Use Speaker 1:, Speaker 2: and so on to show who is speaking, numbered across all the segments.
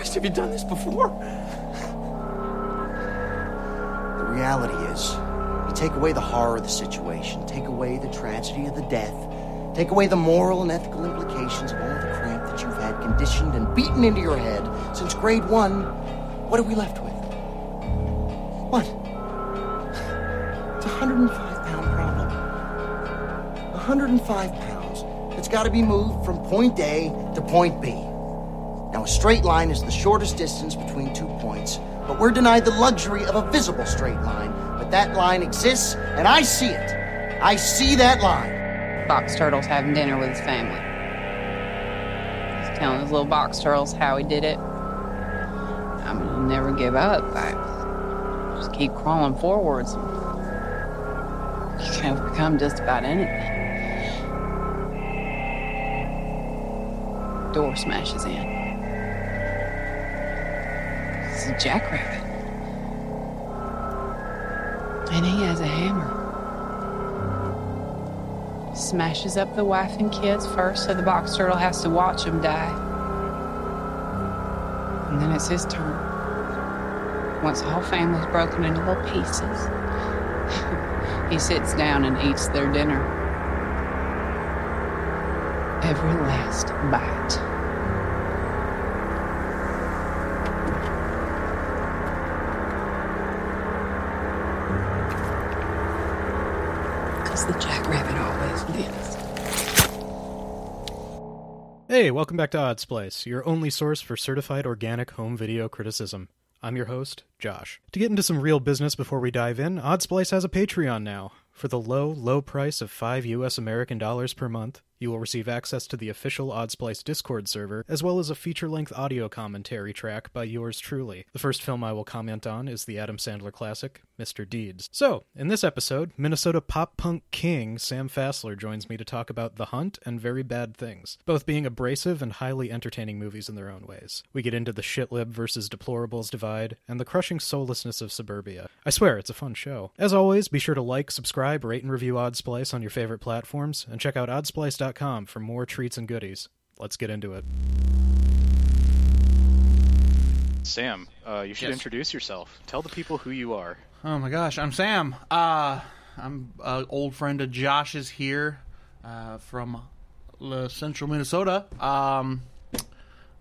Speaker 1: Christ, have you done this before?
Speaker 2: The reality is, you take away the horror of the situation, take away the tragedy of the death, take away the moral and ethical implications of all the crap that you've had conditioned and beaten into your head since grade one, what are we left with? What? It's a 105 pound problem. 105 pounds. It's got to be moved from point A to point B. Now, a straight line is the shortest distance between two points, but we're denied the luxury of a visible straight line. But that line exists, and I see it. I see that line.
Speaker 3: Box Turtle's having dinner with his family. He's telling his little box turtles how he did it. I'm gonna never give up. I just keep crawling forwards. You can overcome just about anything. Door smashes in. A jackrabbit. And he has a hammer. Smashes up the wife and kids first, so the box turtle has to watch them die. And then it's his turn. Once the whole family's broken into little pieces, he sits down and eats their dinner. Every last bite.
Speaker 4: Hey, welcome back to Odds Place, your only source for certified organic home video criticism. I'm your host, Josh. To get into some real business before we dive in, Odds Place has a Patreon now. For the low, low price of 5 US American dollars per month, you will receive access to the official Oddsplice Discord server, as well as a feature length audio commentary track by yours truly. The first film I will comment on is the Adam Sandler classic, Mr. Deeds. So, in this episode, Minnesota pop punk king Sam Fassler joins me to talk about The Hunt and Very Bad Things, both being abrasive and highly entertaining movies in their own ways. We get into the shitlib versus deplorables divide, and the crushing soullessness of suburbia. I swear, it's a fun show. As always, be sure to like, subscribe, rate, and review Oddsplice on your favorite platforms, and check out oddsplice.com for more treats and goodies. Let's get into it.
Speaker 5: Sam, uh, you should
Speaker 6: Yes.
Speaker 5: introduce yourself. Tell the people who you are.
Speaker 6: Oh my gosh, I'm Sam. Uh, I'm an old friend of Josh's here uh, from uh, central Minnesota. Um,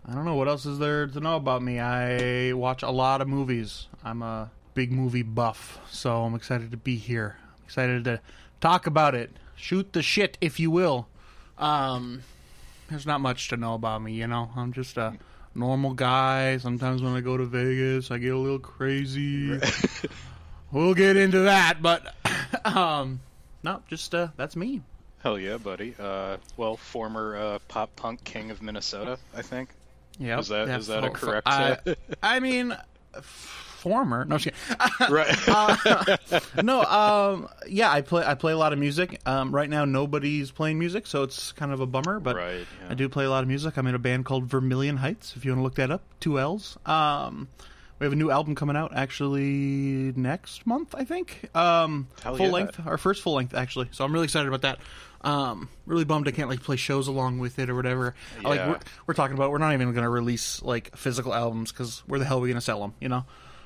Speaker 6: I don't know what else is there to know about me. I watch a lot of movies. I'm a big movie buff, so I'm excited to be here. I'm excited to talk about it. Shoot the shit, if you will. Um, there's not much to know about me, you know. I'm just a normal guy. Sometimes when I go to Vegas, I get a little crazy. we'll get into that, but um, no, just uh, that's me.
Speaker 5: Hell yeah, buddy. Uh, well, former uh, pop punk king of Minnesota, I think.
Speaker 6: Yeah,
Speaker 5: Is that- is that a
Speaker 6: fo- fo-
Speaker 5: correct,
Speaker 6: I,
Speaker 5: uh,
Speaker 6: I mean, former. No, kidding.
Speaker 5: Right.
Speaker 6: no, um, yeah, I play. I play a lot of music. Um, right now, nobody's playing music, so it's kind of a bummer. But
Speaker 5: Right, yeah.
Speaker 6: I do play a lot of music. I'm in a band called Vermillion Heights. If you want to look that up, two L's. Um, we have a new album coming out actually next month, I think. Um,
Speaker 5: Hell
Speaker 6: full
Speaker 5: yeah.
Speaker 6: length, our first full length actually. So I'm really excited about that. Um, really bummed I can't like play shows along with it or whatever. Like
Speaker 5: Yeah.
Speaker 6: we're, we're talking about, we're not even going to release like physical albums because where the hell are we going to sell them? You know.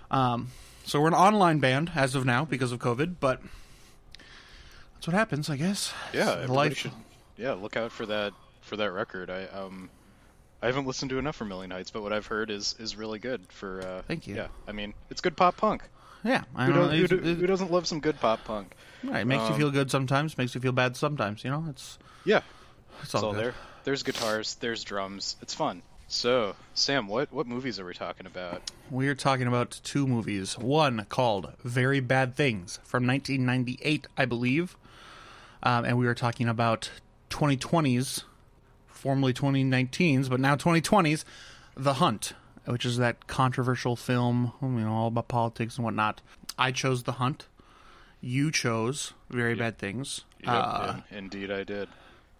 Speaker 6: Um, so we're an online band as of now because of COVID, but that's what happens, I guess.
Speaker 5: yeah, everybody
Speaker 6: life.
Speaker 5: should. Yeah, look out for that for that record. I um, I haven't listened to enough Vermillion Heights, but what I've heard is is really good. For uh,
Speaker 6: Thank you.
Speaker 5: Yeah, I mean, it's good pop punk.
Speaker 6: Yeah, I
Speaker 5: Who,
Speaker 6: don't know.
Speaker 5: who, who doesn't love some good pop punk?
Speaker 6: right, it makes you
Speaker 5: um,
Speaker 6: feel good sometimes, makes you feel bad sometimes. You know, it's
Speaker 5: Yeah,
Speaker 6: it's
Speaker 5: it's
Speaker 6: all
Speaker 5: all there. There's guitars. There's drums. It's fun. So, Sam, what what movies are we talking about?
Speaker 6: We're talking about two movies. One called Very Bad Things from 1998, I believe. Um, and we were talking about 2020's, formerly 2019's, but now 2020's, The Hunt, which is that controversial film, you know, all about politics and whatnot. I chose The Hunt. You chose Very Bad Things.
Speaker 5: Yep,
Speaker 6: Uh,
Speaker 5: in- indeed, I did.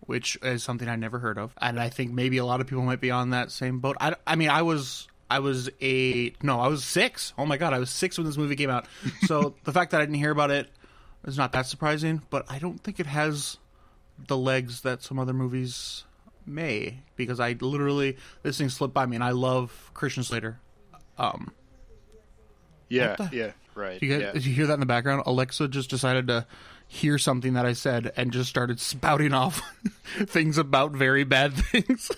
Speaker 6: which is something I never heard of, and I think maybe a lot of people might be on that same boat. I, I mean, I was I was eight, no, I was six. Oh my god, I was six when this movie came out. So the fact that I didn't hear about it is not that surprising, but I don't think it has the legs that some other movies may because I literally this thing slipped by me, and I love Christian Slater. Um,
Speaker 4: Yeah,
Speaker 6: the-
Speaker 4: yeah, right.
Speaker 6: you get,
Speaker 4: yeah.
Speaker 6: Did you hear that in the background? Alexa just decided to hear something that I said and just started spouting off things about very bad things.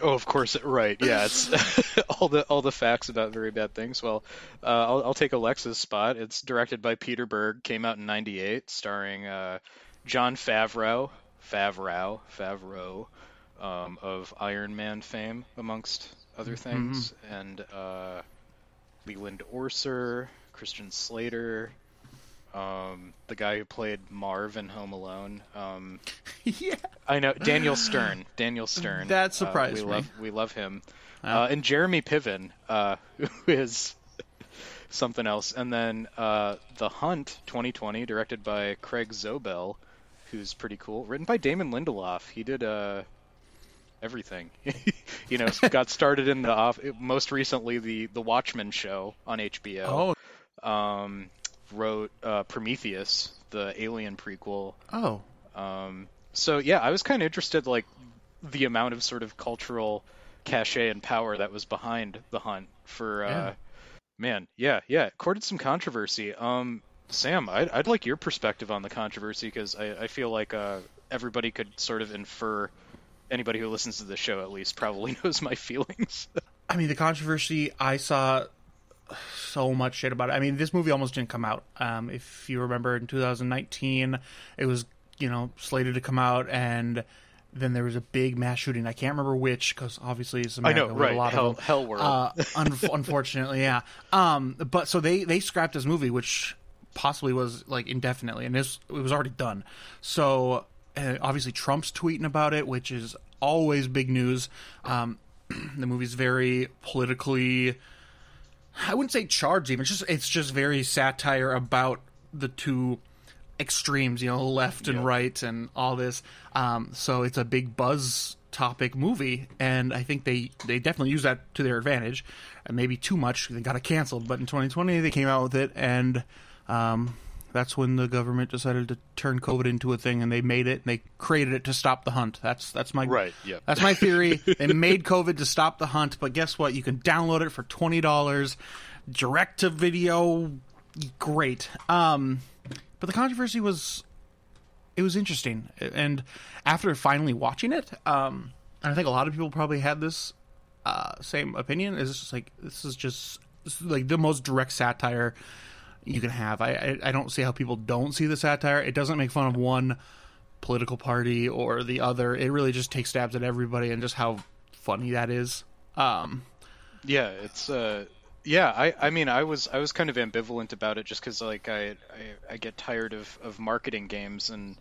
Speaker 4: Oh, of course, right. Yeah, it's all the all the facts about very bad things. Well, uh, I'll, I'll take Alexa's spot. It's directed by Peter Berg. Came out in '98, starring uh, Jon Favreau, Favreau, Favreau, um, of Iron Man fame, amongst other things, and uh, Leland Orser, Christian Slater, um, the guy who played Marv in Home Alone. Um,
Speaker 6: yeah.
Speaker 4: I know Daniel Stern. Daniel Stern.
Speaker 6: That
Speaker 4: Uh,
Speaker 6: surprised
Speaker 4: we
Speaker 6: me.
Speaker 4: love we love him. Uh, and Jeremy Piven, uh, who is something else. And then uh, The Hunt 2020, directed by Craig Zobel, who's pretty cool. Written by Damon Lindelof. He did uh, everything. you know, got started in the off. Most recently, the the Watchmen show on HBO.
Speaker 6: Oh.
Speaker 4: Um, wrote uh, Prometheus, the Alien prequel.
Speaker 6: Oh.
Speaker 4: Um, so yeah, I was kind of interested, like the amount of sort of cultural cachet and power that was behind the hunt for. Uh,
Speaker 6: Yeah.
Speaker 4: Man, yeah, yeah, it courted some controversy. Um, Sam, I'd, I'd like your perspective on the controversy because I, I feel like uh, everybody could sort of infer. Anybody who listens to the show at least probably knows my feelings.
Speaker 6: I mean, the controversy, I saw so much shit about it. I mean, this movie almost didn't come out. Um, if you remember, in 2019, it was, you know, slated to come out, and then there was a big mass shooting. I can't remember which, because obviously it's
Speaker 4: I know,
Speaker 6: with a lot
Speaker 4: Hell,
Speaker 6: of them.
Speaker 4: Hell World.
Speaker 6: Uh, un- unfortunately, yeah. Um, but so they they scrapped this movie, which possibly was like indefinitely, and this it was already done. So uh, obviously Trump's tweeting about it, which is always big news. Um, the movie's very politically. I wouldn't say charged even. It's just it's just very satire about the two extremes, you know, left and right and all this. Um, so it's a big buzz topic movie, and I think they they definitely use that to their advantage, and maybe too much. They got it canceled, but in 2020 they came out with it, and um, that's when the government decided to turn COVID into a thing, and they made it. And they created it to stop the hunt. That's that's my
Speaker 4: Right, yeah.
Speaker 6: That's my theory. they made COVID to stop the hunt, but guess what? You can download it for twenty dollars, direct to video. Great. Um, but the controversy was it was interesting, and after finally watching it, um, and I think a lot of people probably had this uh, same opinion. Is just like this is just this is like the most direct satire you can have. I, I I don't see how people don't see the satire. It doesn't make fun of one political party or the other. It really just takes stabs at everybody and just how funny that is. Um,
Speaker 4: Yeah, it's uh yeah, I I mean I was I was kind of ambivalent about it just cuz like I, I I get tired of of marketing games and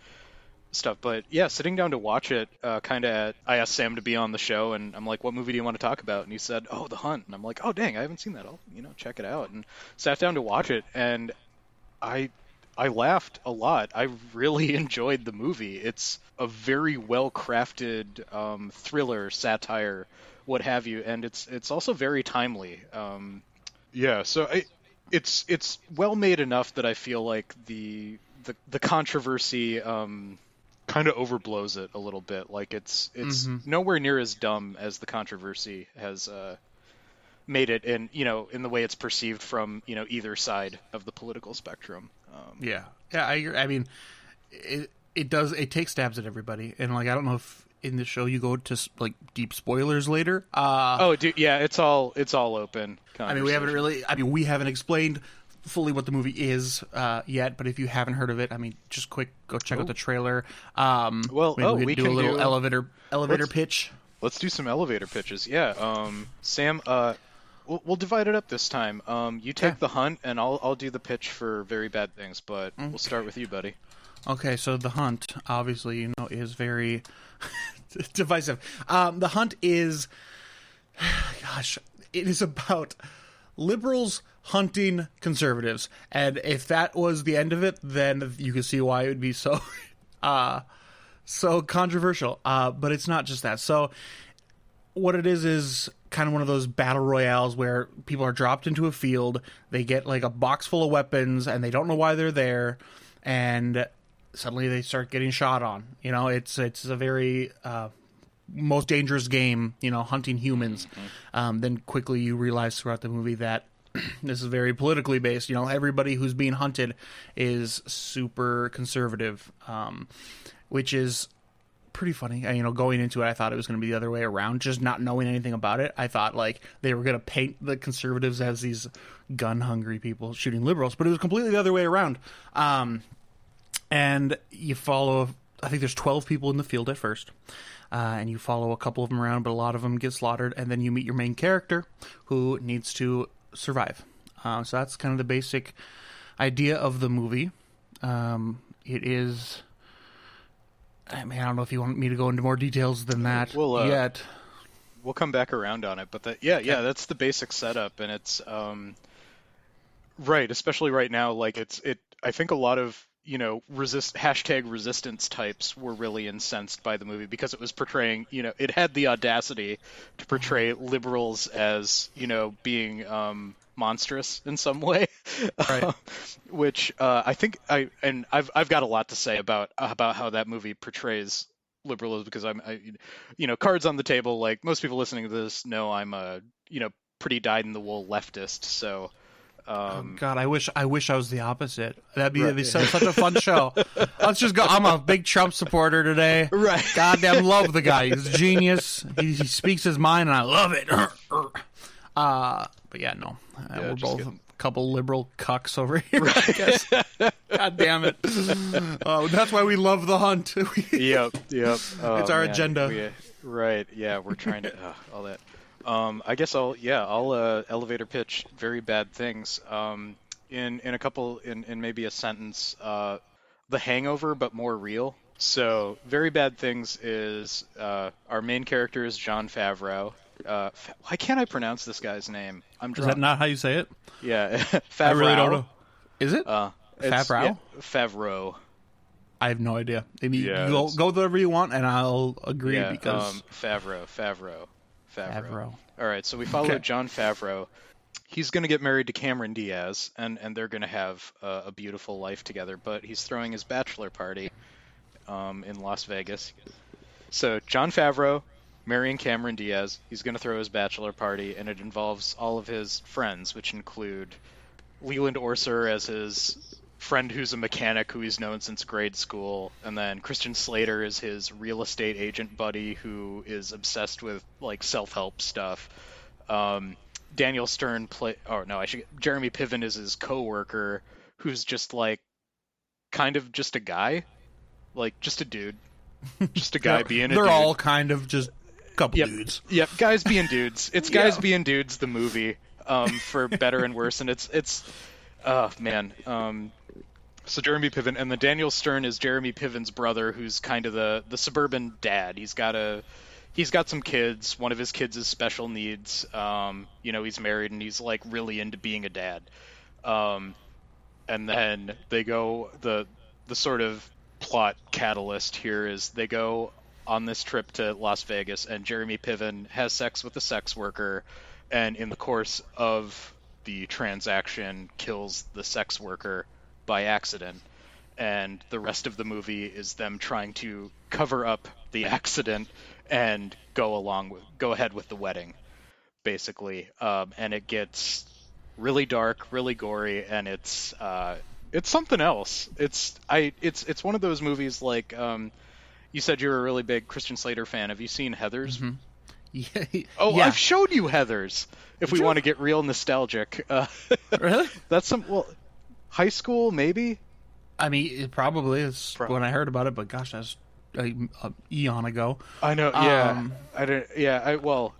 Speaker 4: stuff, but yeah, sitting down to watch it uh kind of I asked Sam to be on the show and I'm like what movie do you want to talk about? And he said, "Oh, The Hunt." And I'm like, "Oh, dang, I haven't seen that. I'll, you know, check it out." And sat down to watch it and I I laughed a lot. I really enjoyed the movie. It's a very well crafted um, thriller, satire, what have you, and it's it's also very timely. Um, yeah, so I, it's it's well made enough that I feel like the the the controversy um, kind of overblows it a little bit. Like it's it's nowhere near as dumb as the controversy has. Uh, made it in you know in the way it's perceived from you know either side of the political spectrum um,
Speaker 6: Yeah, yeah. I. I mean, it it does it takes stabs at everybody, and like I don't know if in the show you go to like deep spoilers later. Uh,
Speaker 4: oh dude yeah it's all it's all open
Speaker 6: I mean, we haven't really. I mean, we haven't explained fully what the movie is uh, yet. But if you haven't heard of it, I mean, just quick go check out the trailer. Um,
Speaker 4: Well,
Speaker 6: maybe
Speaker 4: oh,
Speaker 6: we,
Speaker 4: we
Speaker 6: do a little
Speaker 4: do-
Speaker 6: elevator elevator
Speaker 4: let's-
Speaker 6: pitch.
Speaker 4: let's do some elevator pitches yeah um sam uh we'll, we'll divide it up this time um you take
Speaker 6: Yeah.
Speaker 4: the hunt and i'll i'll do the pitch for very bad things but we'll start with you buddy
Speaker 6: Okay, so the hunt, obviously, you know, is very divisive. Um, the hunt is, gosh, it is about liberals hunting conservatives, and if that was the end of it, then you can see why it would be so, uh, so controversial. Uh, but it's not just that. So what it is is kind of one of those battle royales where people are dropped into a field, they get like a box full of weapons, and they don't know why they're there, and suddenly they start getting shot on. You know, it's it's a very uh, most dangerous game, you know, hunting humans.
Speaker 4: Mm-hmm.
Speaker 6: Um, then quickly you realize throughout the movie that this is very politically based. You know, everybody who's being hunted is super conservative, um, which is pretty funny. And, you know, going into it, I thought it was going to be the other way around. Just not knowing anything about it, I thought like they were going to paint the conservatives as these gun hungry people shooting liberals, but it was completely the other way around. Um, and you follow. I think there's 12 people in the field at first. Uh, and you follow a couple of them around, but a lot of them get slaughtered, and then you meet your main character, who needs to survive. Um, so that's kind of the basic idea of the movie. Um, it is. I mean, I don't know if you want me to go into more details than that
Speaker 4: Well, uh,
Speaker 6: yet.
Speaker 4: we'll come back around on it but that yeah yeah that's the basic setup and it's um right especially right now like it's it i think a lot of you know resist hashtag resistance types were really incensed by the movie because it was portraying you know it had the audacity to portray liberals as you know being um monstrous in some way
Speaker 6: Right.
Speaker 4: which uh, I think I and I've I've got a lot to say about about how that movie portrays liberalism because I'm I, you know cards on the table like most people listening to this know I'm a you know pretty dyed in the wool leftist so um
Speaker 6: God, I wish I wish I was the opposite. That'd be, that'd be such, such a fun show. Let's just go. I'm a big Trump supporter today.
Speaker 4: Right.
Speaker 6: Goddamn love the guy. He's a genius. He, he speaks his mind, and I love it. Uh, but yeah, no, uh, we're both
Speaker 4: kidding.
Speaker 6: a couple liberal cucks over here. I guess. God damn it. Uh, that's why we love the hunt.
Speaker 4: yep yep Oh,
Speaker 6: It's our
Speaker 4: man.
Speaker 6: agenda.
Speaker 4: We- right yeah we're trying to uh, all that um I guess I'll yeah I'll uh, elevator pitch very bad things um in in a couple in in maybe a sentence uh the hangover but more real so very bad things is uh our main character is Jon Favreau uh Fa- why can't I pronounce this guy's name I'm
Speaker 6: Is
Speaker 4: drunk
Speaker 6: that not how you say it?
Speaker 4: yeah Favreau
Speaker 6: I really don't know. Is it?
Speaker 4: uh
Speaker 6: Favreau?
Speaker 4: yeah, Favreau
Speaker 6: I have no idea. Maybe
Speaker 4: Yeah,
Speaker 6: go go wherever you want, and I'll agree
Speaker 4: yeah
Speaker 6: because
Speaker 4: um Favreau Favreau Favreau
Speaker 6: Favreau.
Speaker 4: All right, so we follow
Speaker 6: Okay.
Speaker 4: Jon Favreau. He's going to get married to Cameron Diaz, and, and they're going to have uh, a beautiful life together. But he's throwing his bachelor party um, in Las Vegas. So Jon Favreau marrying Cameron Diaz. He's going to throw his bachelor party, and it involves all of his friends, which include Leland Orser as his friend who's a mechanic who he's known since grade school, and then Christian Slater is his real estate agent buddy who is obsessed with like self-help stuff. Um, Daniel Stern play. Oh no, I should. Jeremy Piven is his coworker who's just like, kind of just a guy, like just a dude, just a guy being a
Speaker 6: they're
Speaker 4: dude.
Speaker 6: all kind of just couple
Speaker 4: Yep.
Speaker 6: dudes.
Speaker 4: Yep, guys being dudes. It's guys
Speaker 6: Yeah.
Speaker 4: being dudes. The movie, um, for better and worse, and it's it's, oh man. Um, so Jeremy Piven and the Daniel Stern is Jeremy Piven's brother, who's kind of the the suburban dad. He's got a he's got some kids. One of his kids is special needs. Um, you know, he's married and he's like really into being a dad. Um, and then they go the the sort of plot catalyst here is they go on this trip to Las Vegas and Jeremy Piven has sex with a sex worker and in the course of the transaction kills the sex worker by accident and the rest of the movie is them trying to cover up the accident and go along with go ahead with the wedding basically um, and it gets really dark really gory and it's uh, it's something else it's i it's it's one of those movies like um, you said you're a really big christian slater fan have you seen heathers
Speaker 6: Yeah.
Speaker 4: oh
Speaker 6: yeah.
Speaker 4: i've showed you heathers if we
Speaker 6: you?
Speaker 4: want to get real nostalgic uh,
Speaker 6: really?
Speaker 4: that's some well high school maybe
Speaker 6: I mean, it probably is
Speaker 4: Pro-
Speaker 6: when I heard about it, but gosh, that's a, a eon ago.
Speaker 4: I know. Yeah.
Speaker 6: Um,
Speaker 4: I don't. Yeah. I well,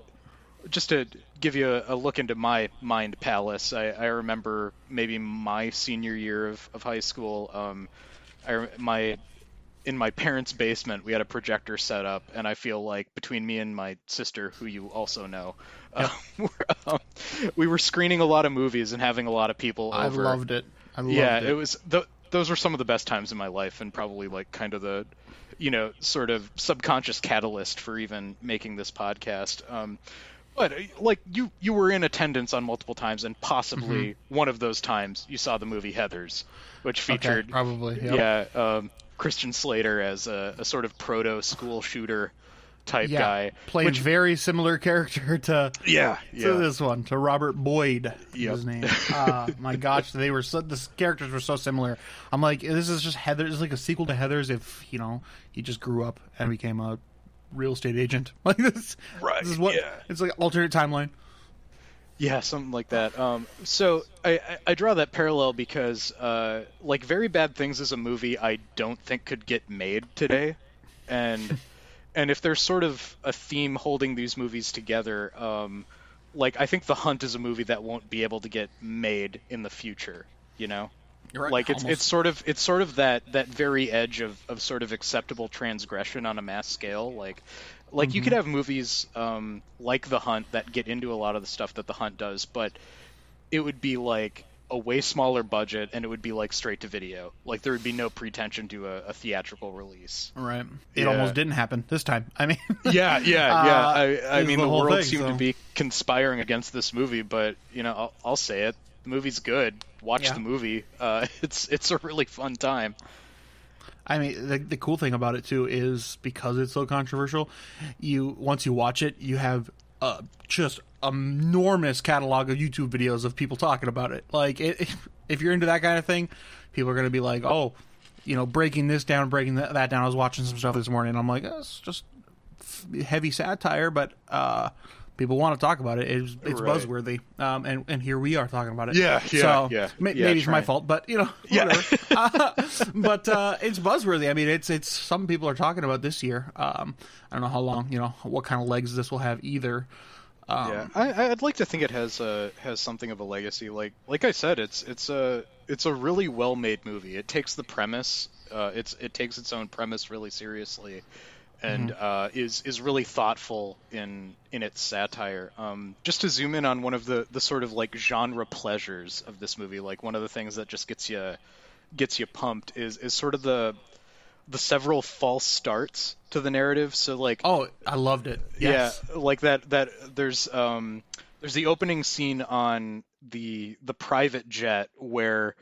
Speaker 4: just to give you a, a look into my mind palace, I, I remember maybe my senior year of, of high school. Um, I my in my parents' basement we had a projector set up, and I feel like between me and my sister, who you also know, uh, we're, um, we were screening a lot of movies and having a lot of people
Speaker 6: I
Speaker 4: over.
Speaker 6: loved it. I loved
Speaker 4: yeah,
Speaker 6: it.
Speaker 4: it was th- those were some of the best times in my life, and probably like kind of the, you know, sort of subconscious catalyst for even making this podcast. Um, but uh, like you, you were in attendance on multiple times, and possibly one of those times you saw the movie Heather's, which
Speaker 6: Mm-hmm. Okay,
Speaker 4: featured
Speaker 6: probably. Yep.
Speaker 4: yeah, um, Christian Slater as a, a sort of proto school shooter. Type
Speaker 6: yeah,
Speaker 4: guy.
Speaker 6: playing
Speaker 4: which-
Speaker 6: very similar character to
Speaker 4: yeah,
Speaker 6: to this one to Robert Boyd.
Speaker 4: Yep.
Speaker 6: His name. Uh, my gosh, they were so, the characters were so similar. I'm like, this is just Heather. It's like a sequel to Heather's if you know he just grew up and became a real estate agent. Like this,
Speaker 4: Right,
Speaker 6: This is what
Speaker 4: yeah.
Speaker 6: it's like alternate timeline.
Speaker 4: Yeah, something like that. Um, so I, I, I draw that parallel because, uh, like, Very Bad Things is a movie I don't think could get made today, and and if there's sort of a theme holding these movies together, um, like I think The Hunt is a movie that won't be able to get made in the future. You know,
Speaker 6: You're right,
Speaker 4: like it's
Speaker 6: almost.
Speaker 4: it's sort of it's sort of that that very edge of, of sort of acceptable transgression on a mass scale like like
Speaker 6: Mm-hmm.
Speaker 4: you could have movies um, like the hunt that get into a lot of the stuff that the hunt does but it would be like a way smaller budget and it would be like straight to video like there would be no pretension to a, a theatrical release
Speaker 6: Right. It
Speaker 4: Yeah.
Speaker 6: almost didn't happen this time. I mean,
Speaker 4: yeah yeah
Speaker 6: Uh,
Speaker 4: yeah i, I mean
Speaker 6: the
Speaker 4: the, world
Speaker 6: thing,
Speaker 4: seemed
Speaker 6: so-
Speaker 4: to be conspiring against this movie but you know i'll, I'll say it the movie's good watch
Speaker 6: Yeah.
Speaker 4: the movie uh, it's it's a really fun time
Speaker 6: I mean, the, the cool thing about it too is because it's so controversial. You once you watch it, you have uh, just enormous catalog of YouTube videos of people talking about it. Like, it, if you're into that kind of thing, people are going to be like, "Oh, you know, breaking this down, breaking that, that down." I was watching some stuff this morning, and I'm like, oh, "It's just heavy satire," but uh, people want to talk about it. It's, it's
Speaker 4: Right.
Speaker 6: buzzworthy, um, and and here we are talking about it.
Speaker 4: Yeah, yeah,
Speaker 6: so,
Speaker 4: yeah.
Speaker 6: ma-
Speaker 4: Yeah,
Speaker 6: maybe it's my fault, but you know,
Speaker 4: Yeah.
Speaker 6: Uh, but uh, it's buzzworthy. I mean, it's it's some people are talking about this year. Um, I don't know how long, you know, what kind of legs this will have either. Um,
Speaker 4: yeah, I, I'd like to think it has a has something of a legacy. Like like I said, it's it's a it's a really well made movie. It takes the premise, uh, it's it takes its own premise really seriously, and uh, is is really thoughtful in in its satire. Um, just to zoom in on one of the the sort of like genre pleasures of this movie, like one of the things that just gets you gets you pumped is is sort of the the several false starts to the narrative. So like
Speaker 6: Oh, I loved it. Yes.
Speaker 4: yeah, like that. That there's um there's the opening scene on the the private jet where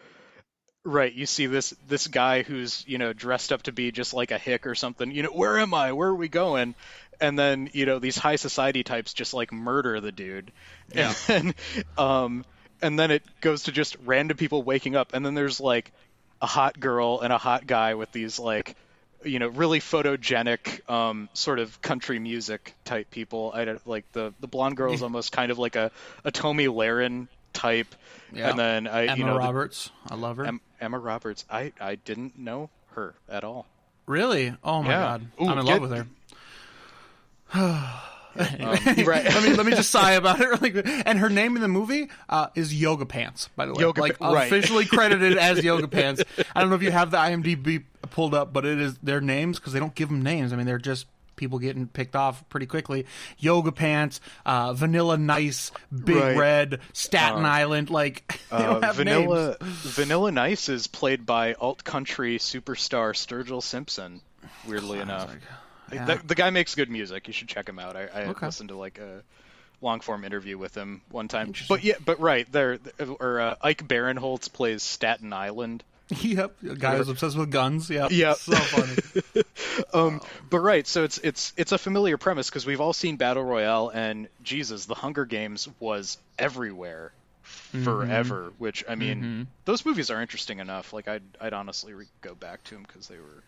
Speaker 4: right you see this this guy who's you know dressed up to be just like a hick or something. You know where am I? Where are we going? And then you know these high society types just like murder the dude.
Speaker 6: Yeah.
Speaker 4: And then, um and then it goes to just random people waking up and then there's like a hot girl and a hot guy with these like you know really photogenic um, sort of country music type people i don't like the the blonde girl is almost kind of like a a Tomi Lahren type
Speaker 6: Yeah.
Speaker 4: and then i
Speaker 6: Emma
Speaker 4: you know the-
Speaker 6: Roberts, I love her.
Speaker 4: Em- emma roberts i i didn't know her at all
Speaker 6: really? Oh my
Speaker 4: Yeah.
Speaker 6: god,
Speaker 4: Ooh,
Speaker 6: I'm in
Speaker 4: get-
Speaker 6: love with her.
Speaker 4: right.
Speaker 6: let me let me just sigh about it. Like, and her name in the movie uh, is Yoga Pants, by the way.
Speaker 4: Yoga
Speaker 6: like
Speaker 4: Pa- right.
Speaker 6: officially credited as Yoga Pants. I don't know if you have the IMDb pulled up, but it is their names because they don't give them names. I mean, they're just people getting picked off pretty quickly. Yoga Pants, uh, Vanilla Nice, Big
Speaker 4: Right.
Speaker 6: Red, Staten Island. Like they don't
Speaker 4: Uh,
Speaker 6: have
Speaker 4: vanilla
Speaker 6: names.
Speaker 4: vanilla nice is played by alt country superstar sturgill simpson weirdly enough
Speaker 6: yeah.
Speaker 4: the, the guy makes good music you should check him out i, I
Speaker 6: Okay.
Speaker 4: listened to like a long form interview with him one time but yeah but right there or uh, ike barinholtz plays staten island
Speaker 6: yep, a guy who's obsessed with guns. Yeah,
Speaker 4: yeah,
Speaker 6: so funny.
Speaker 4: um, but right, so it's it's it's a familiar premise because we've all seen battle royale, and Jesus, the Hunger Games was everywhere forever. Which I mean, those movies are interesting enough. Like I'd I'd honestly re- go back to them because they were.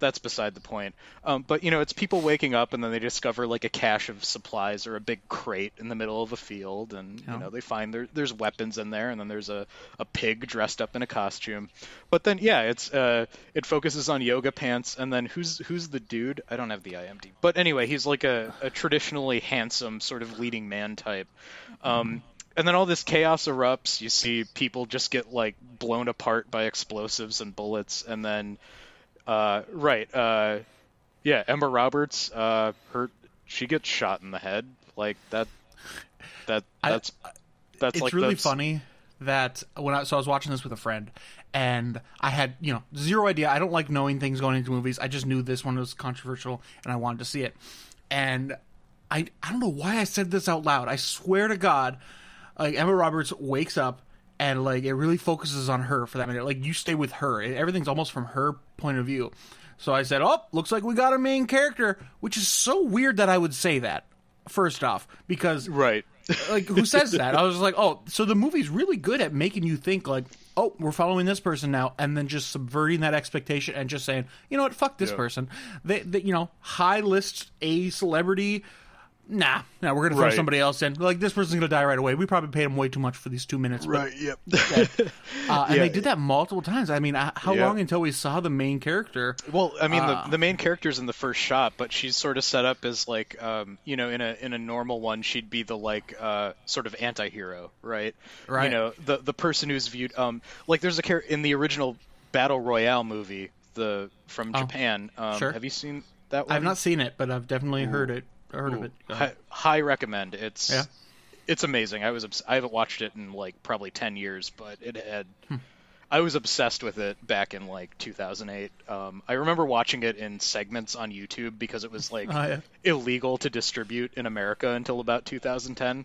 Speaker 4: That's beside the point. Um, but you know, it's people waking up and then they discover like a cache of supplies or a big crate in the middle of a field, and you know they find there there's weapons in there, and then there's a, a pig dressed up in a costume. But then yeah, it's uh, it focuses on yoga pants, and then who's who's the dude? I don't have the IMDb, but anyway, he's like a, a traditionally handsome sort of leading man type. Um, and then all this chaos erupts. You see people just get like blown apart by explosives and bullets, and then uh, right, uh, yeah, Emma Roberts, uh, her she gets shot in the head. Like that, that
Speaker 6: I-
Speaker 4: that's that's
Speaker 6: it's
Speaker 4: like
Speaker 6: really
Speaker 4: that's-
Speaker 6: funny that when I so I was watching this with a friend and I had you know zero idea. I don't like knowing things going into movies. I just knew this one was controversial and I wanted to see it. And I I don't know why I said this out loud. I swear to God, like Emma Roberts wakes up and like it really focuses on her for that minute. Like you stay with her. Everything's almost from her point of view. So I said, "Oh, looks like we got a main character," which is so weird that I would say that. First off, because
Speaker 4: Right.
Speaker 6: like who says that? I was like, "Oh, so the movie's really good at making you think like, oh, we're following this person now," and then just subverting that expectation and just saying, "You know what? Fuck this
Speaker 4: Yeah.
Speaker 6: person." They, they, you know, high list a celebrity. Nah, nah, we're gonna throw
Speaker 4: Right.
Speaker 6: somebody else in. Like this person's gonna die right away. We probably paid him way too much for these two minutes. but
Speaker 4: Yep.
Speaker 6: uh, and
Speaker 4: Yeah.
Speaker 6: they did that multiple times. I mean, uh, how
Speaker 4: Yeah.
Speaker 6: long until we saw the main character?
Speaker 4: Well, I mean,
Speaker 6: Ah.
Speaker 4: the the main character's in the first shot, but she's sort of set up as like, um, you know, in a in a normal one, she'd be the like uh, sort of anti-hero, right?
Speaker 6: Right.
Speaker 4: You know, the the person who's viewed, um, like there's a character in the original Battle Royale movie, the from
Speaker 6: Oh,
Speaker 4: Japan. Um,
Speaker 6: sure.
Speaker 4: Have you seen that one?
Speaker 6: I've not seen it, but I've definitely heard it. I heard of it.
Speaker 4: High, high recommend. It's
Speaker 6: Yeah.
Speaker 4: it's amazing. I was obs- I haven't watched it in like probably ten years, but it had.
Speaker 6: Hmm.
Speaker 4: I was obsessed with it back in like 2008. Um, I remember watching it in segments on YouTube because it was like
Speaker 6: Oh, yeah.
Speaker 4: illegal to distribute in America until about 2010.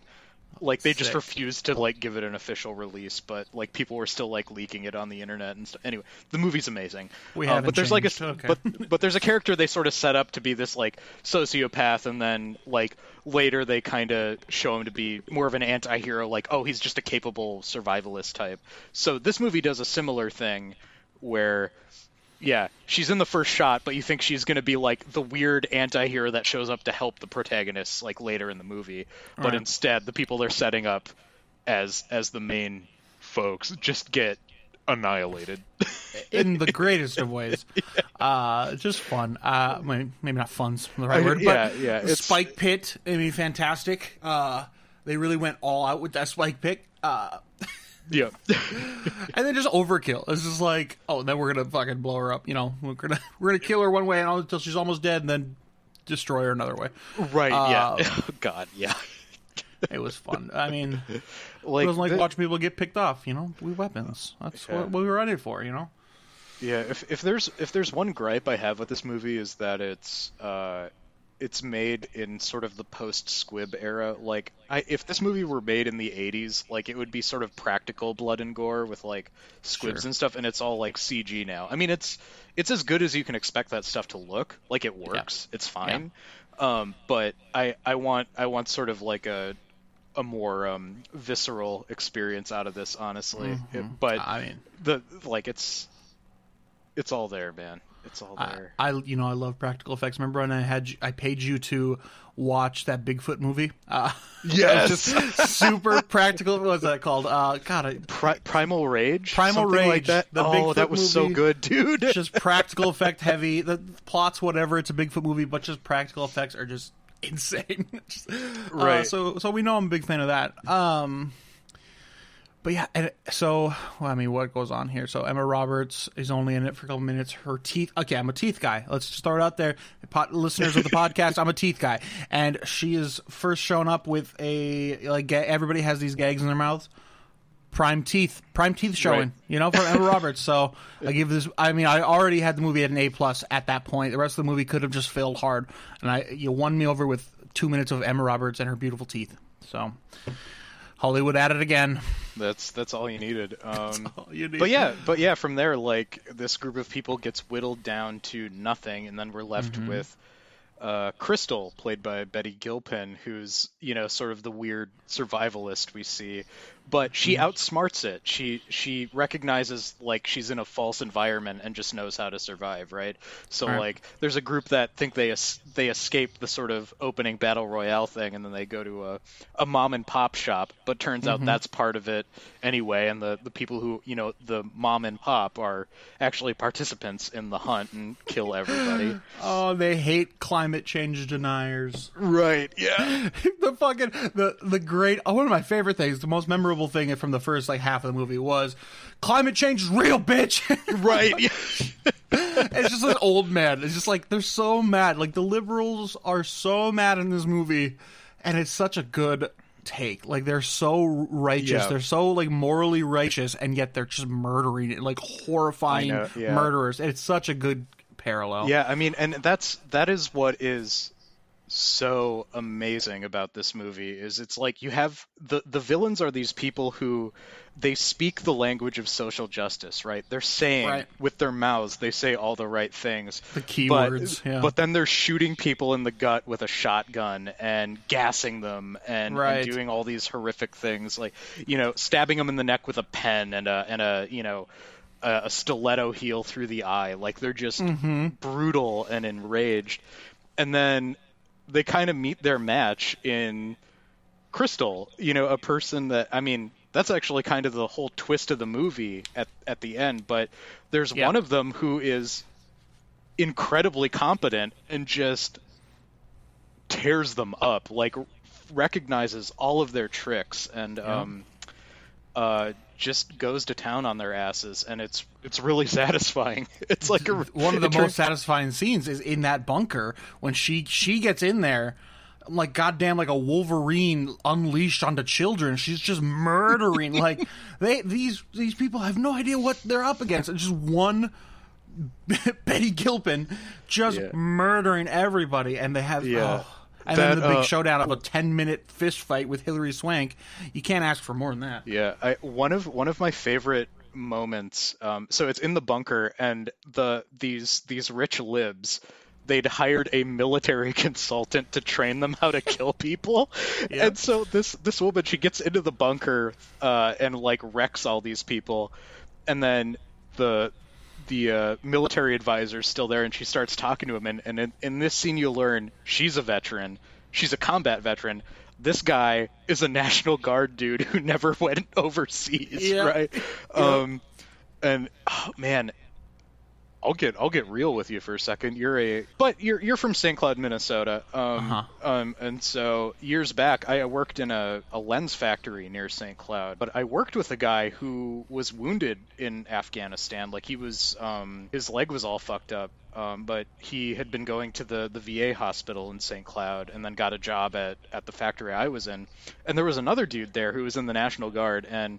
Speaker 4: Like they just refused to like give it an official release, but like people were still like leaking it on the internet and stuff. Anyway, the movie's amazing.
Speaker 6: We
Speaker 4: um,
Speaker 6: haven't
Speaker 4: but there's like a
Speaker 6: okay.
Speaker 4: but but there's a character they sort of set up to be this like sociopath, and then like later they kind of show him to be more of an anti-hero. Like, oh, he's just a capable survivalist type. So this movie does a similar thing, where yeah, she's in the first shot, but you think she's going to be like the weird anti-hero that shows up to help the protagonists like later in the movie. But
Speaker 6: Right.
Speaker 4: instead, the people they're setting up as as the main folks just get annihilated.
Speaker 6: in the greatest of ways. Uh, just fun. Uh, maybe maybe not fun's the right word,
Speaker 4: yeah,
Speaker 6: but
Speaker 4: yeah, it's-
Speaker 6: Spike Pit. I mean, fantastic. Uh, they really went all out with that Spike Pit. Uh,
Speaker 4: yeah.
Speaker 6: and then just overkill. It's just like, oh, then we're gonna fucking blow her up. You know, we're gonna we're gonna kill her one way and until she's almost dead, and then destroy her another way.
Speaker 4: right, yeah.
Speaker 6: Uh,
Speaker 4: Oh, God, yeah.
Speaker 6: It was fun. I mean,
Speaker 4: Like,
Speaker 6: it was like
Speaker 4: the-
Speaker 6: watching people get picked off. You know, we weapons. That's
Speaker 4: Yeah.
Speaker 6: what, what we were it for. You know.
Speaker 4: Yeah, if if there's if there's one gripe I have with this movie is that it's uh it's made in sort of the post Squib era. Like I if this movie were made in the 80s, like it would be sort of practical blood and gore with like squibs
Speaker 6: Sure.
Speaker 4: and stuff and it's all like CG now. I mean, it's it's as good as you can expect that stuff to look. Like it works. It's fine. Um but I I want I want sort of like a a more um, visceral experience out of this, honestly. It- but
Speaker 6: I mean,
Speaker 4: the like it's it's all there man it's all
Speaker 6: I,
Speaker 4: there
Speaker 6: I you know I love practical effects. Remember when I had I paid you to watch that Bigfoot movie? Uh,
Speaker 4: Yes.
Speaker 6: just super practical. What's that called? Uh, God, I,
Speaker 4: Pri- primal rage
Speaker 6: Primal
Speaker 4: Something like
Speaker 6: Rage,
Speaker 4: that
Speaker 6: the
Speaker 4: oh
Speaker 6: Bigfoot
Speaker 4: that was so good dude
Speaker 6: just practical effect heavy. The plot's whatever. It's a Bigfoot movie, but just practical effects are just insane. Just- uh,
Speaker 4: Right.
Speaker 6: so so we know I'm a big fan of that. Um. But yeah, and so well, I mean, what goes on here? So Emma Roberts is only in it for a couple minutes. Her teeth. Okay, I'm a teeth guy. Let's just throw it out there, Pod, listeners of the podcast. I'm a teeth guy, and she is first shown up with a like. Everybody has these gags in their mouths prime teeth, prime teeth showing.
Speaker 4: Right.
Speaker 6: You know, from Emma Roberts. So I give this. I mean, I already had the movie at an A plus at that point. The rest of the movie could have just failed hard, and I you won me over with two minutes of Emma Roberts and her beautiful teeth. So Hollywood at it again.
Speaker 4: that's that's all you needed um
Speaker 6: all you need.
Speaker 4: but yeah but yeah from there like this group of people gets whittled down to nothing and then we're left
Speaker 6: Mm-hmm.
Speaker 4: with uh, Crystal, played by Betty Gilpin, who's you know sort of the weird survivalist we see, but she
Speaker 6: Mm-hmm.
Speaker 4: outsmarts it. She she recognizes like she's in a false environment and just knows how to survive, right? So
Speaker 6: Right.
Speaker 4: like there's a group that think they es- they escape the sort of opening battle royale thing, and then they go to a, a mom and pop shop, but turns
Speaker 6: Mm-hmm.
Speaker 4: out that's part of it anyway, and the the people who you know the mom and pop are actually participants in the hunt and kill everybody.
Speaker 6: Oh, they hate climate change deniers.
Speaker 4: right? Yeah.
Speaker 6: the fucking the the great oh, one of my favorite things, the most memorable thing from the first like half of the movie was climate change is real, bitch.
Speaker 4: right.
Speaker 6: It's just an old man. It's just like they're so mad. Like the liberals are so mad in this movie, and it's such a good take. Like they're so righteous.
Speaker 4: Yeah.
Speaker 6: They're so like morally righteous, and yet they're just murdering like horrifying
Speaker 4: know, yeah.
Speaker 6: murderers. It's such a good parallel.
Speaker 4: Yeah, I mean, and that's that is what is so amazing about this movie is it's like you have the the villains are these people who they speak the language of social justice, right? They're saying
Speaker 6: Right.
Speaker 4: with their mouths, they say all the right things.
Speaker 6: The key
Speaker 4: but,
Speaker 6: yeah.
Speaker 4: But then they're shooting people in the gut with a shotgun and gassing them and, and doing all these horrific things, like you know, stabbing them in the neck with a pen and a and a you know. A, a stiletto heel through the eye, like they're just
Speaker 6: Mm-hmm.
Speaker 4: brutal and enraged. And then they kind of meet their match in Crystal, you know, a person that I mean, that's actually kind of the whole twist of the movie at at the end, but there's
Speaker 6: Yeah.
Speaker 4: one of them who is incredibly competent and just tears them up, like recognizes all of their tricks and um uh just goes to town on their asses and it's it's really satisfying. It's like a
Speaker 6: one of the
Speaker 4: it turns-
Speaker 6: most satisfying scenes is in that bunker when she she gets in there I'm like goddamn like a wolverine unleashed onto children she's just murdering like they these these people have no idea what they're up against it's just one Betty Gilpin just
Speaker 4: Yeah.
Speaker 6: murdering everybody and they have
Speaker 4: Yeah.
Speaker 6: oh. and then the big
Speaker 4: uh,
Speaker 6: showdown of a 10 minute fist fight with Hilary Swank you can't ask for more than that
Speaker 4: Yeah, I, one of one of my favorite moments. Um, so it's in the bunker, and the these these rich libs. They'd hired a military consultant to train them how to kill people, and so this this woman she gets into the bunker uh, and like wrecks all these people, and then the the uh, military advisor's still there, and she starts talking to him. And, and in, in this scene, you learn she's a veteran. She's a combat veteran. This guy is a National Guard dude who never went overseas,
Speaker 6: Yeah.
Speaker 4: right? Um, and oh, man, I'll get I'll get real with you for a second. You're a but you're you're from St. Cloud, Minnesota. Um,
Speaker 6: Uh-huh.
Speaker 4: um, and so years back, I worked in a, a lens factory near St. Cloud. But I worked with a guy who was wounded in Afghanistan. Like he was, um, his leg was all fucked up. Um, but he had been going to the, the VA hospital in St. Cloud and then got a job at, at the factory I was in. And there was another dude there who was in the National Guard. And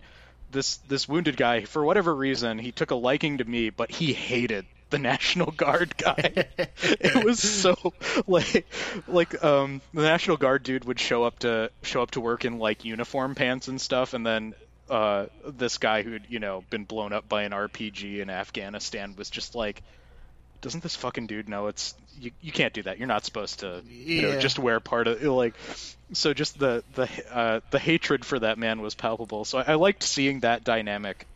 Speaker 4: this this wounded guy, for whatever reason, he took a liking to me, but he hated the National Guard guy. it was so like like um the National Guard dude would show up to show up to work in like uniform pants and stuff, and then uh this guy who'd you know been blown up by an RPG in Afghanistan was just like. Doesn't this fucking dude know it's you? You can't do that. You're not supposed to, you know, just wear part of like. So just the the uh, the hatred for that man was palpable. So I, I liked seeing that dynamic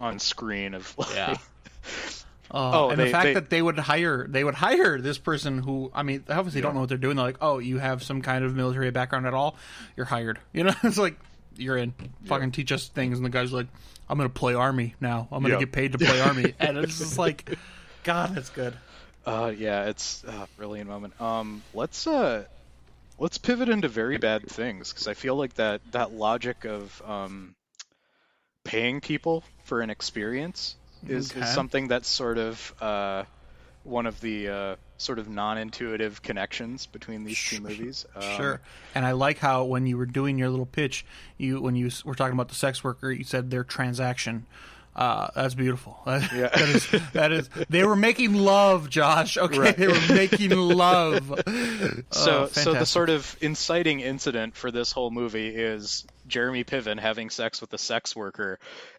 Speaker 4: on screen of like,
Speaker 6: Yeah.
Speaker 4: Oh,
Speaker 6: Uh, and the fact
Speaker 4: they-
Speaker 6: that they would hire they would hire this person who I mean they obviously don't know what they're doing. They're like, oh, you have some kind of military background at all, you're hired. You know, it's like you're in. Fucking teach us things, and the guy's like, I'm gonna play army now. I'm gonna
Speaker 4: Yeah.
Speaker 6: get paid to play army, and it's just like, God, that's good.
Speaker 4: Uh, yeah, it's a brilliant moment. Um, let's uh, let's pivot into very bad things because I feel like that that logic of um, paying people for an experience is,
Speaker 6: Okay.
Speaker 4: is something that's sort of uh, one of the uh, sort of non-intuitive connections between these two movies. Um,
Speaker 6: Sure. And I like how when you were doing your little pitch, you when you were talking about the sex worker, you said their transaction. Uh, that's beautiful.
Speaker 4: Yeah.
Speaker 6: that is that is. They were making love, Josh. Okay,
Speaker 4: Right.
Speaker 6: they were making love.
Speaker 4: So,
Speaker 6: Oh,
Speaker 4: so the sort of inciting incident for this whole movie is Jeremy Piven having sex with a sex worker,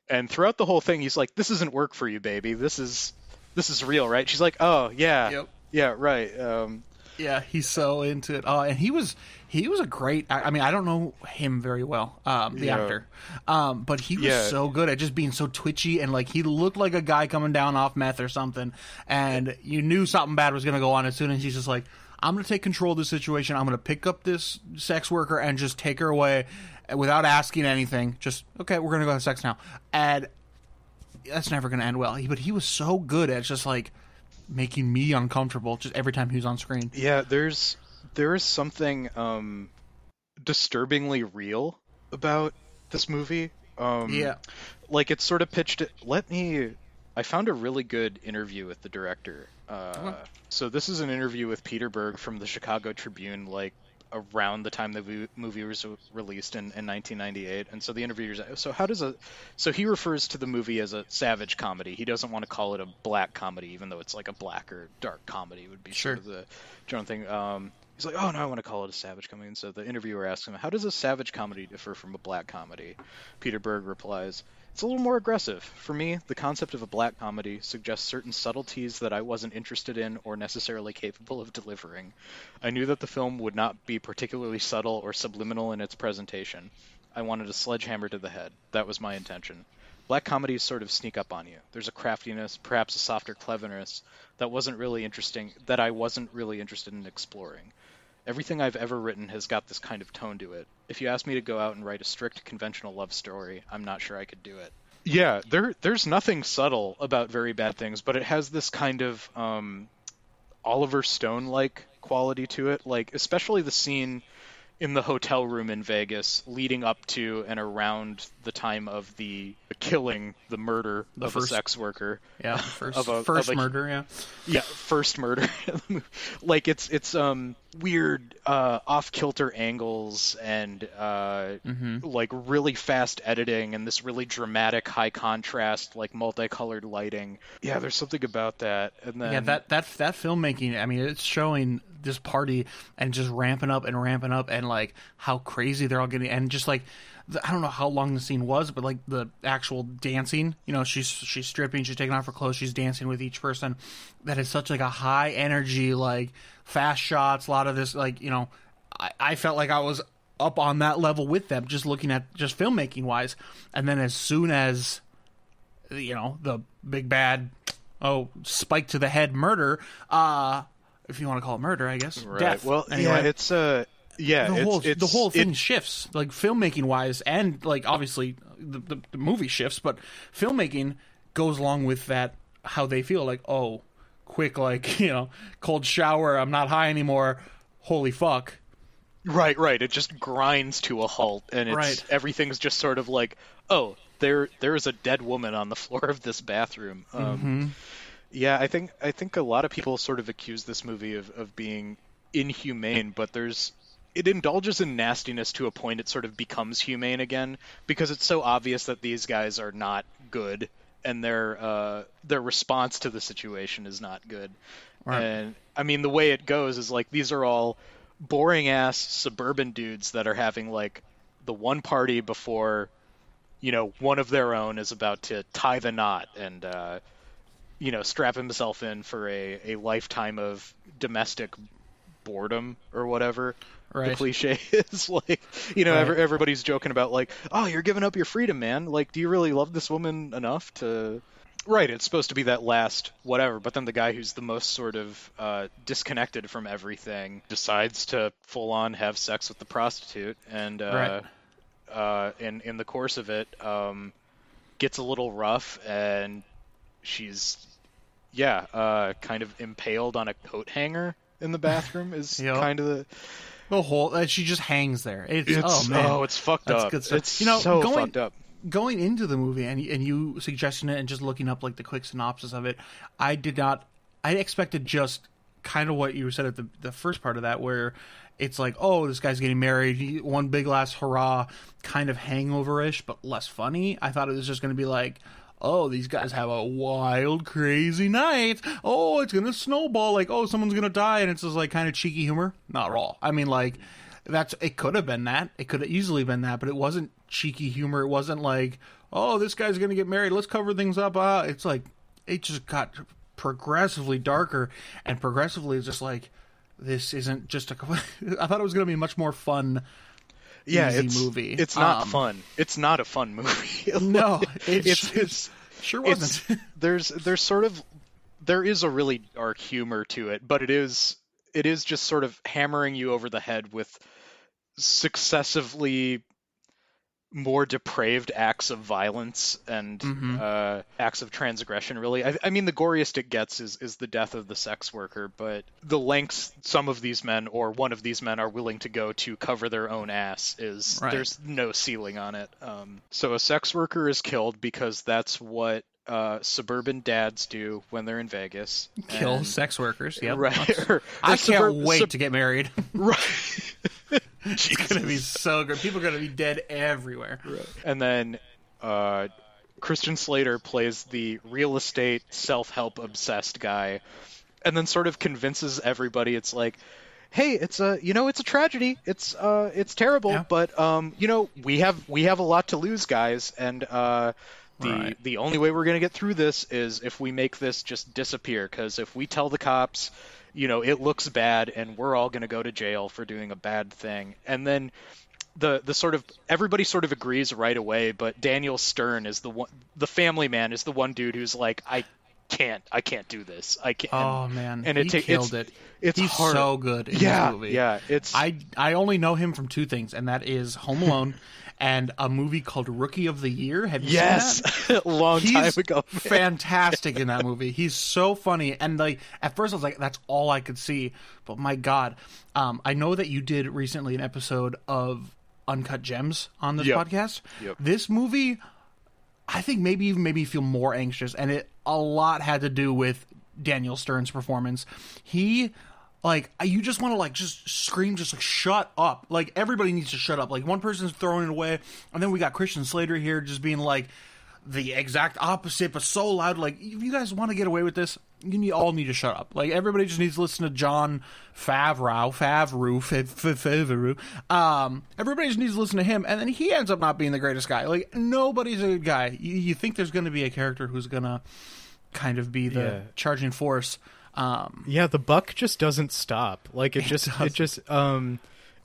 Speaker 4: and throughout the whole thing, he's like, "This isn't work for you, baby. This is, this is real, right?" She's like, "Oh, yeah,
Speaker 6: Yep.
Speaker 4: yeah, right." Um,
Speaker 6: Yeah, he's so into it. Oh, and he was he was a great. I I mean, I don't know him very well, um, the
Speaker 4: Yeah.
Speaker 6: actor, um, but he was
Speaker 4: Yeah.
Speaker 6: so good at just being so twitchy and like he looked like a guy coming down off meth or something, and you knew something bad was going to go on as soon as he's just like, "I'm going to take control of this situation. I'm going to pick up this sex worker and just take her away without asking anything. Just okay, we're going to go have sex now." And that's never going to end well. But he was so good at just like making me uncomfortable just every time he was on screen.
Speaker 4: yeah, there's there is something um, disturbingly real about this movie. Um,
Speaker 6: Yeah.
Speaker 4: like it's sort of pitched. It, Let me. I found a really good interview with the director. Uh,
Speaker 6: Okay.
Speaker 4: So this is an interview with Peter Berg from the Chicago Tribune, like around the time the movie was released in, in 1998. And so the interviewer's so how does a so he refers to the movie as a savage comedy. He doesn't want to call it a black comedy, even though it's like a black or dark comedy would be
Speaker 6: Sure.
Speaker 4: sort of the general thing. Um, he's like, "Oh no, I want to call it a savage comedy." And so the interviewer asks him, "How does a savage comedy differ from a black comedy?" Peter Berg replies, "It's a little more aggressive. For me, the concept of a black comedy suggests certain subtleties that I wasn't interested in or necessarily capable of delivering. I knew that the film would not be particularly subtle or subliminal in its presentation. I wanted a sledgehammer to the head. That was my intention." Black comedies sort of sneak up on you. There's a craftiness, perhaps a softer cleverness that wasn't really interesting, that I wasn't really interested in exploring. Everything I've ever written has got this kind of tone to it. If you asked me to go out and write a strict conventional love story, I'm not sure I could do it. Yeah, there there's nothing subtle about very bad things, but it has this kind of um, Oliver Stone like quality to it. Like especially the scene in the hotel room in Vegas leading up to and around the time of the killing, the murder
Speaker 6: The
Speaker 4: of
Speaker 6: first-
Speaker 4: a sex worker.
Speaker 6: Yeah, first,
Speaker 4: Of a-
Speaker 6: first
Speaker 4: of a-
Speaker 6: murder. Yeah,
Speaker 4: Yeah, first murder. like it's it's um weird uh off kilter angles and uh like really fast editing and this really dramatic high contrast like multicolored lighting. Yeah, there's something about that. And then
Speaker 6: yeah. That that that filmmaking. I mean, it's showing this party and just ramping up and ramping up and like how crazy they're all getting and just like. The, I don't know how long the scene was, but like the actual dancing, you know, she's she's stripping, she's taking off her clothes, she's dancing with each person. That is such like a high energy, like fast shots. A lot of this, like you know, I, I felt like I was up on that level with them, just looking at just filmmaking wise. And then as soon as you know the big bad oh spike to the head murder uh if you want to call it murder i guess
Speaker 4: right.
Speaker 6: death
Speaker 4: Well,
Speaker 6: anyway
Speaker 4: yeah, it's uh yeah,
Speaker 6: the whole
Speaker 4: it's,
Speaker 6: the whole thing
Speaker 4: it-
Speaker 6: shifts like filmmaking wise and like obviously the, the, the movie shifts but filmmaking goes along with that how they feel like oh quick like you know cold shower i'm not high anymore holy fuck
Speaker 4: Right, right. It just grinds to a halt, and it's
Speaker 6: Right.
Speaker 4: everything's just sort of like, oh, there there is a dead woman on the floor of this bathroom. Um, Yeah, I think I think a lot of people sort of accuse this movie of, of being inhumane, but there's it indulges in nastiness to a point it sort of becomes humane again because it's so obvious that these guys are not good and their uh, their response to the situation is not good. And I mean the way it goes is like these are all boring ass suburban dudes that are having like the one party before you know one of their own is about to tie the knot and uh, you know strap himself in for a, a lifetime of domestic boredom or whatever the
Speaker 6: Right.
Speaker 4: cliche is like you know
Speaker 6: Right.
Speaker 4: every, everybody's joking about like oh you're giving up your freedom man like do you really love this woman enough to right it's supposed to be that last whatever but then the guy who's the most sort of uh, disconnected from everything decides to full on have sex with the prostitute and uh, uh, in in the course of it um, gets a little rough and she's yeah uh, kind of impaled on a coat hanger in the bathroom is
Speaker 6: Yep.
Speaker 4: kind of the
Speaker 6: the whole uh, she just hangs there it's,
Speaker 4: it's
Speaker 6: oh man
Speaker 4: it's fucked
Speaker 6: That's
Speaker 4: up
Speaker 6: good stuff.
Speaker 4: it's
Speaker 6: You know,
Speaker 4: so
Speaker 6: going-
Speaker 4: fucked up
Speaker 6: going into the movie and and you suggesting it and just looking up like the quick synopsis of it, I did not. I expected just kind of what you said at the the first part of that, where it's like, oh, this guy's getting married, one big last hurrah, kind of hangover-ish, but less funny. I thought it was just going to be like. Oh, these guys have a wild, crazy night. Oh, it's gonna snowball. Like, oh, someone's gonna die, and it's just like kind of cheeky humor. Not all. I mean, like, that's it could have been that it could have easily been that but it wasn't cheeky humor it wasn't like oh this guy's gonna get married let's cover things up uh, it's like it just got progressively darker and progressively just like this isn't just a i thought it was gonna be much more fun
Speaker 4: yeah
Speaker 6: easy
Speaker 4: it's
Speaker 6: movie.
Speaker 4: it's not
Speaker 6: Um,
Speaker 4: fun. It's not a fun movie.
Speaker 6: No it's,
Speaker 4: it's,
Speaker 6: it's,
Speaker 4: it's
Speaker 6: sure wasn't.
Speaker 4: there's there's sort of there is a really dark humor to it, but it is it is just sort of hammering you over the head with successively more depraved acts of violence and
Speaker 6: Mhm.
Speaker 4: uh, acts of transgression. Really, I, I mean, the goriest it gets is is the death of the sex worker, but the lengths some of these men or one of these men are willing to go to cover their own ass is
Speaker 6: Right.
Speaker 4: there's no ceiling on it. Um, so a sex worker is killed because that's what uh, suburban dads do when they're in Vegas.
Speaker 6: kill
Speaker 4: And-
Speaker 6: sex workers yep
Speaker 4: Right. or-
Speaker 6: i can't wait
Speaker 4: sub-
Speaker 6: to get married
Speaker 4: Right.
Speaker 6: it's gonna be so good people are gonna be dead everywhere
Speaker 4: And then uh, Christian Slater plays the real estate self help obsessed guy, and then sort of convinces everybody it's like,
Speaker 5: hey, it's a you know it's a tragedy. It's uh it's terrible,
Speaker 6: Yeah.
Speaker 5: but um you know we have we have a lot to lose, guys, and uh. The,
Speaker 6: Right.
Speaker 5: the only way we're going to get through this is if we make this just disappear because if we tell the cops you know it looks bad and we're all going to go to jail for doing a bad thing and then the the sort of everybody sort of agrees right away but Daniel Stern is the one the family man is the one dude who's like I can't I can't do this I can't
Speaker 6: Oh man,
Speaker 5: and
Speaker 6: he
Speaker 5: it ta-
Speaker 6: killed
Speaker 5: it's,
Speaker 6: it.
Speaker 5: it's
Speaker 6: He's
Speaker 5: hard.
Speaker 6: so good in
Speaker 5: yeah
Speaker 6: this movie.
Speaker 5: yeah it's
Speaker 6: I I only know him from two things, and that is Home Alone and a movie called Rookie of the Year. Have you
Speaker 5: yes
Speaker 6: seen that?
Speaker 5: long time ago
Speaker 6: fantastic in that movie. He's so funny, and like at first I was like, that's all I could see. But my God, um, I know that you did recently an episode of Uncut Gems on this
Speaker 5: Yep.
Speaker 6: podcast.
Speaker 5: Yep.
Speaker 6: This movie, I think maybe even made me feel more anxious, and it a lot had to do with Daniel Stern's performance. He like you just want to like just scream just like shut up. Like everybody needs to shut up. Like one person's throwing it away and then we got christian slater here just being like the exact opposite but so loud. Like if you guys want to get away with this you need, all need to shut up. Like everybody just needs to listen to jon favreau favreau Fav- Fav- favreau. Um everybody just needs to listen to him and then he ends up not being the greatest guy. Like nobody's a good guy. You, you think there's going to be a character who's gonna kind of be the
Speaker 4: Yeah.
Speaker 6: charging force um
Speaker 4: Yeah, the buck just doesn't stop. Like it, just it just um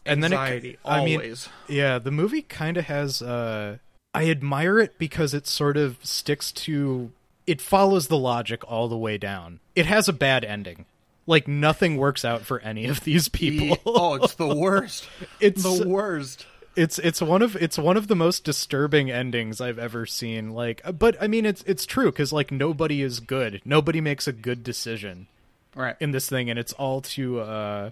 Speaker 4: and then
Speaker 6: Anxiety,
Speaker 4: it, I mean
Speaker 6: always.
Speaker 4: yeah, the movie kind of has uh I admire it because it sort of sticks to it follows the logic all the way down. It has a bad ending. Like nothing works out for any of these people.
Speaker 6: Yeah. oh, it's the worst.
Speaker 4: It's-
Speaker 6: the worst.
Speaker 4: it's it's one of it's one of the most disturbing endings I've ever seen. Like, but I mean, it's it's true because like nobody is good. Nobody makes a good decision
Speaker 6: Right.
Speaker 4: in this thing, and it's all to uh,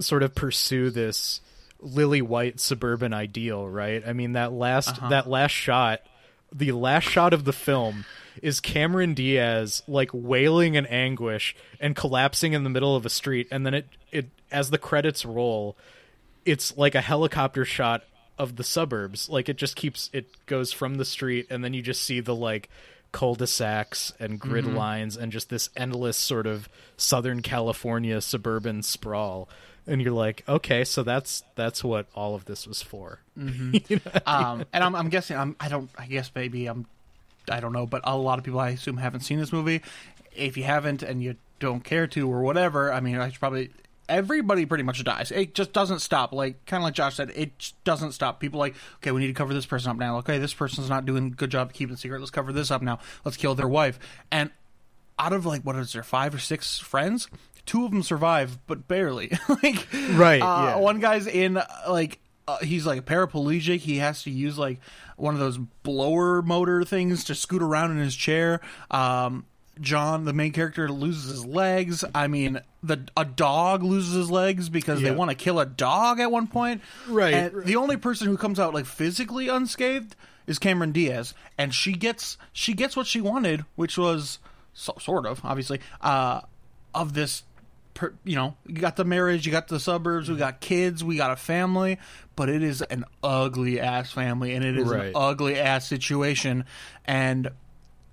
Speaker 4: sort of pursue this lily white suburban ideal, right? I mean, that last that last shot, the last shot of the film is Cameron Diaz like wailing in anguish and collapsing in the middle of a street, and then it it as the credits roll, it's like a helicopter shot of the suburbs. Like it just keeps it goes from the street, and then you just see the like cul-de-sacs and grid lines and just this endless sort of southern california suburban sprawl and you're like okay so that's that's what all of this was for
Speaker 6: um, and I'm, I'm guessing I'm, I don't. I guess maybe I'm. I don't know, but a lot of people I assume haven't seen this movie. If you haven't and you don't care to or whatever, I mean, I should probably. Everybody pretty much dies. It just doesn't stop. Like kind of like Josh said, it doesn't stop. People like, okay, we need to cover this person up now. Okay, this person's not doing a good job keeping it secret. Let's cover this up now. Let's kill their wife. And out of like what is there five or six friends, two of them survive, but barely. like
Speaker 4: Right,
Speaker 6: uh,
Speaker 4: yeah.
Speaker 6: One guy's in uh, like uh, he's like paraplegic. He has to use like one of those blower motor things to scoot around in his chair. Um, Jon, the main character, loses his legs. I mean, the a dog loses his legs because they want to kill a dog at one point.
Speaker 4: Right.
Speaker 6: The only person who comes out like physically unscathed is Cameron Diaz, and she gets she gets what she wanted, which was so, sort of obviously uh, of this. Per, you know, you got the marriage, you got the suburbs, we got kids, we got a family, but it is an ugly ass family, and it is
Speaker 4: Right.
Speaker 6: an ugly ass situation, and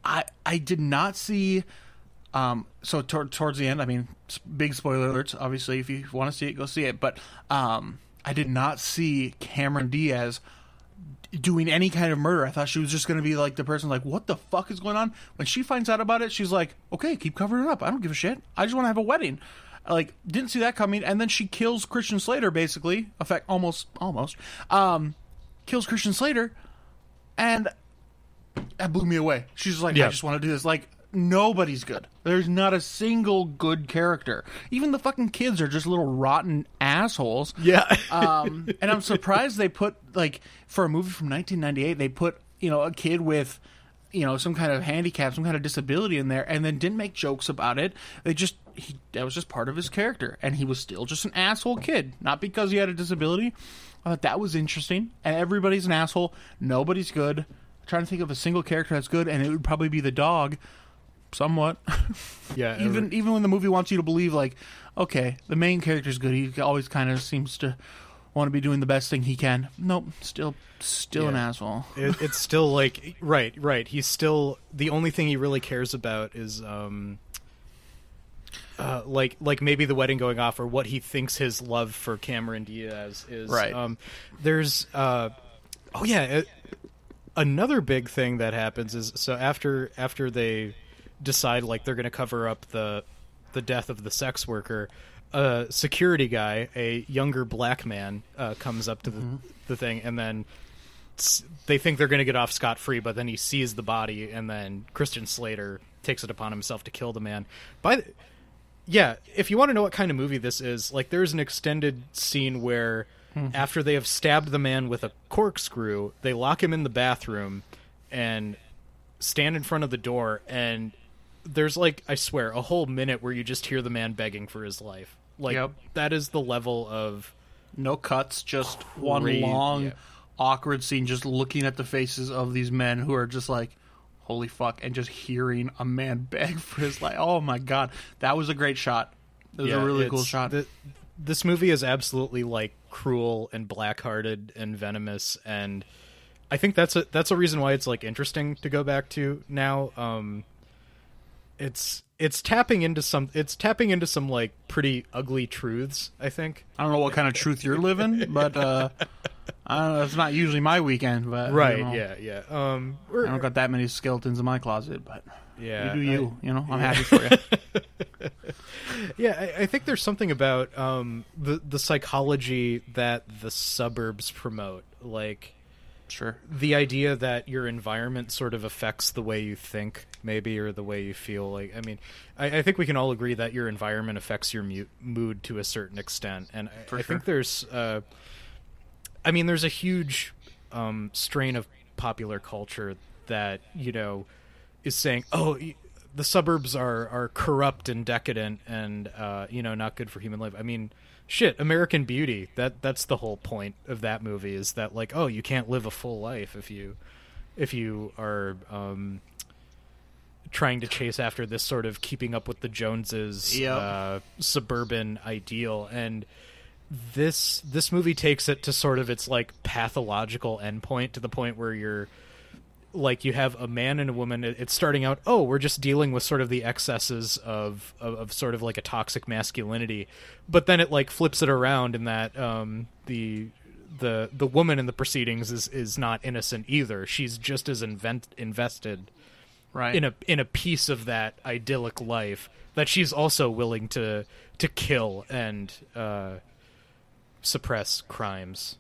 Speaker 6: I I did not see. Um, so towards the end, I mean, big spoiler alerts. Obviously, if you want to see it, go see it. But um, I did not see Cameron Diaz doing any kind of murder. I thought she was just going to be like the person, like, what the fuck is going on? When she finds out about it, she's like, okay, keep covering it up. I don't give a shit. I just want to have a wedding. Like, didn't see that coming. And then she kills Christian Slater, basically. Effect almost, almost. Um, kills Christian Slater, and that blew me away. She's like,
Speaker 4: Yeah.
Speaker 6: I just want to do this. Like, nobody's good. There's not a single good character. Even the fucking kids are just little rotten assholes.
Speaker 4: yeah
Speaker 6: Um, and I'm surprised they put like for a movie from 1998, they put you know a kid with you know some kind of handicap, some kind of disability in there, and then didn't make jokes about it. They just he, that was just part of his character, and he was still just an asshole kid, not because he had a disability. I thought that was interesting, and everybody's an asshole. Nobody's good. Trying to think of a single character that's good, and it would probably be the dog. Somewhat,
Speaker 4: yeah
Speaker 6: even even when the movie wants you to believe, like, okay, the main character's good. He always kind of seems to want to be doing the best thing he can. Nope, still still an asshole.
Speaker 4: it, it's still like right right he's still the only thing he really cares about is um uh, like like maybe the wedding going off or what he thinks his love for Cameron Diaz is.
Speaker 6: Right.
Speaker 4: Um, there's uh, oh yeah, it, another big thing that happens is so after after they decide like they're going to cover up the the death of the sex worker. A security guy, a younger black man, uh, comes up to the, the thing, and then they think they're going to get off scot free, but then he sees the body, and then Christian Slater takes it upon himself to kill the man. By the, yeah, if you want to know what kind of movie this is, like there's an extended scene where Mm-hmm. after they have stabbed the man with a corkscrew, they lock him in the bathroom and stand in front of the door and there's like I swear a whole minute where you just hear the man begging for his life. Like
Speaker 6: Yep.
Speaker 4: that is the level of
Speaker 6: No cuts, just one long,
Speaker 4: yeah.
Speaker 6: awkward scene, just looking at the faces of these men who are just like, holy fuck, and just hearing a man beg for his life. Oh my god, that was a great shot. It was
Speaker 4: Yeah,
Speaker 6: a really cool shot.
Speaker 4: th- this movie is absolutely like cruel and black-hearted and venomous, and I think that's a that's a reason why it's like interesting to go back to now. Um, it's it's tapping into some it's tapping into some like pretty ugly truths. I think.
Speaker 6: I don't know what kind of truth you're living, but uh, I don't know, it's not usually my weekend. But you
Speaker 4: Right?
Speaker 6: know,
Speaker 4: Yeah. Yeah. Um.
Speaker 6: I don't got that many skeletons in my closet, but
Speaker 4: yeah.
Speaker 6: you do
Speaker 4: I-
Speaker 6: you. you know, I'm happy for you.
Speaker 4: Yeah, I, I think there's something about um, the the psychology that the suburbs promote, like
Speaker 6: Sure.
Speaker 4: the idea that your environment sort of affects the way you think, maybe, or the way you feel. Like, I mean, I, I think we can all agree that your environment affects your mu- mood to a certain extent, and I
Speaker 6: sure.
Speaker 4: think there's, uh, I mean, there's a huge um, strain of popular culture that you know is saying, "Oh, the suburbs are are corrupt and decadent, and uh, you know, not good for human life." I mean, shit, American Beauty. That that's the whole point of that movie is that like, oh, you can't live a full life if you if you are um, trying to chase after this sort of keeping up with the Joneses
Speaker 6: Yep.
Speaker 4: uh, suburban ideal and this this movie takes it to sort of its like pathological endpoint to the point where you're like you have a man and a woman it's starting out oh we're just dealing with sort of the excesses of, of of sort of like a toxic masculinity. But then it like flips it around in that um the the the woman in the proceedings is is not innocent either. She's just as invent, invested
Speaker 6: Right.
Speaker 4: in a in a piece of that idyllic life that she's also willing to to kill and uh suppress crimes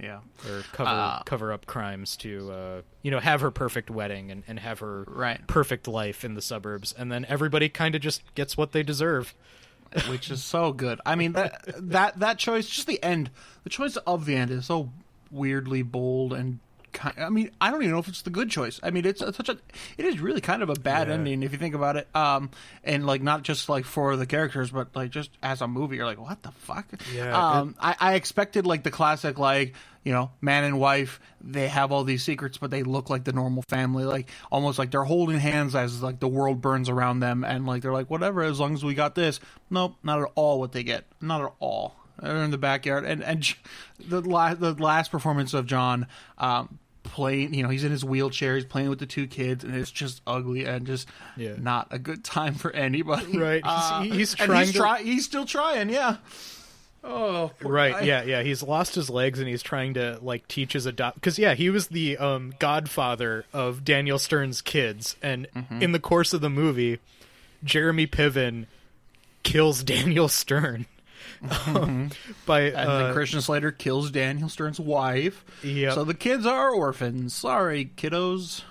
Speaker 6: yeah.
Speaker 4: or cover
Speaker 6: Uh,
Speaker 4: cover up crimes to uh, you know have her perfect wedding and, and have her
Speaker 6: Right.
Speaker 4: perfect life in the suburbs and then everybody kind of just gets what they deserve
Speaker 6: which is so good. I mean that that that choice, just the end, the choice of the end is so weirdly bold and. I mean, I don't even know if it's the good choice. I mean, it's a, such a, it is really kind of a bad
Speaker 4: Yeah.
Speaker 6: ending if you think about it. Um, and like not just like for the characters, but like just as a movie, you're like, what the fuck?
Speaker 4: Yeah,
Speaker 6: Um, I, I expected like the classic, like you know, man and wife, they have all these secrets, but they look like the normal family, like almost like they're holding hands as like the world burns around them, and like they're like, whatever, as long as we got this. Nope, not at all what they get. Not at all. They're in the backyard, and and the last the last performance of Jon. Um, playing you know he's in his wheelchair he's playing with the two kids and it's just ugly and just
Speaker 4: Yeah.
Speaker 6: not a good time for anybody
Speaker 4: Right. He's-
Speaker 6: Uh,
Speaker 4: he's
Speaker 6: and
Speaker 4: trying
Speaker 6: he's,
Speaker 4: to-
Speaker 6: try- he's still trying yeah oh
Speaker 4: right yeah yeah he's lost his legs and he's trying to like teach his adopt because yeah he was the um godfather of daniel stern's kids and
Speaker 6: Mm-hmm.
Speaker 4: in the course of the movie jeremy piven kills daniel stern um, by.
Speaker 6: And
Speaker 4: uh,
Speaker 6: then Christian Slater kills Daniel Stern's wife.
Speaker 4: Yep.
Speaker 6: So the kids are orphans. Sorry, kiddos.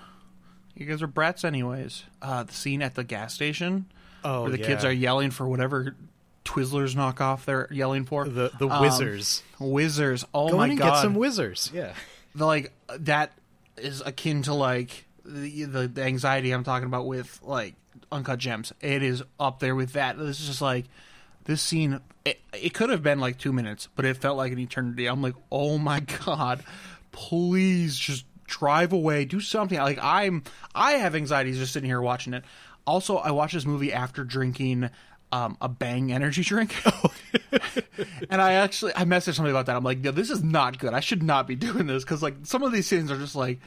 Speaker 6: You guys are brats, anyways. Uh, the scene at the gas station
Speaker 4: oh
Speaker 6: where the
Speaker 4: yeah.
Speaker 6: kids are yelling for whatever Twizzlers knockoff they're yelling for.
Speaker 4: the the
Speaker 6: Um,
Speaker 4: whizzers
Speaker 6: Whizzers. Oh
Speaker 4: go
Speaker 6: my
Speaker 4: in and
Speaker 6: god.
Speaker 4: get some whizzers yeah
Speaker 6: the, like that is akin to like the, the the anxiety I'm talking about with like uncut gems. It is up there with that. This is just like this scene. It, it could have been like two minutes, but it felt like an eternity. I'm like, oh my god, please just drive away, do something. Like I'm, I have anxieties just sitting here watching it. Also, I watched this movie after drinking. Um, a bang energy drink, and I actually I messaged somebody about that. I'm like, "Yo, this is not good. I should not be doing this because like some of these scenes are just like,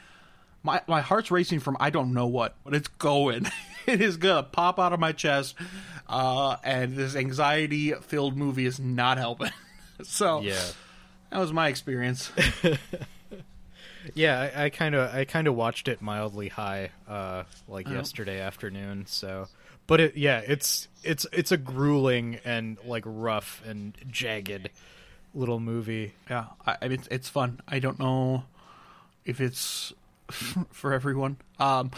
Speaker 6: my my heart's racing from I don't know what, but it's going. it is gonna pop out of my chest, uh, and this anxiety filled movie is not helping. so
Speaker 4: Yeah.
Speaker 6: that was my experience.
Speaker 4: Yeah, I kind of I kind of watched it mildly high, uh, like yesterday afternoon. So, but it yeah, it's it's it's a grueling and like rough and jagged little movie.
Speaker 6: yeah, I, I mean it's, it's fun. I don't know if it's for everyone. Um,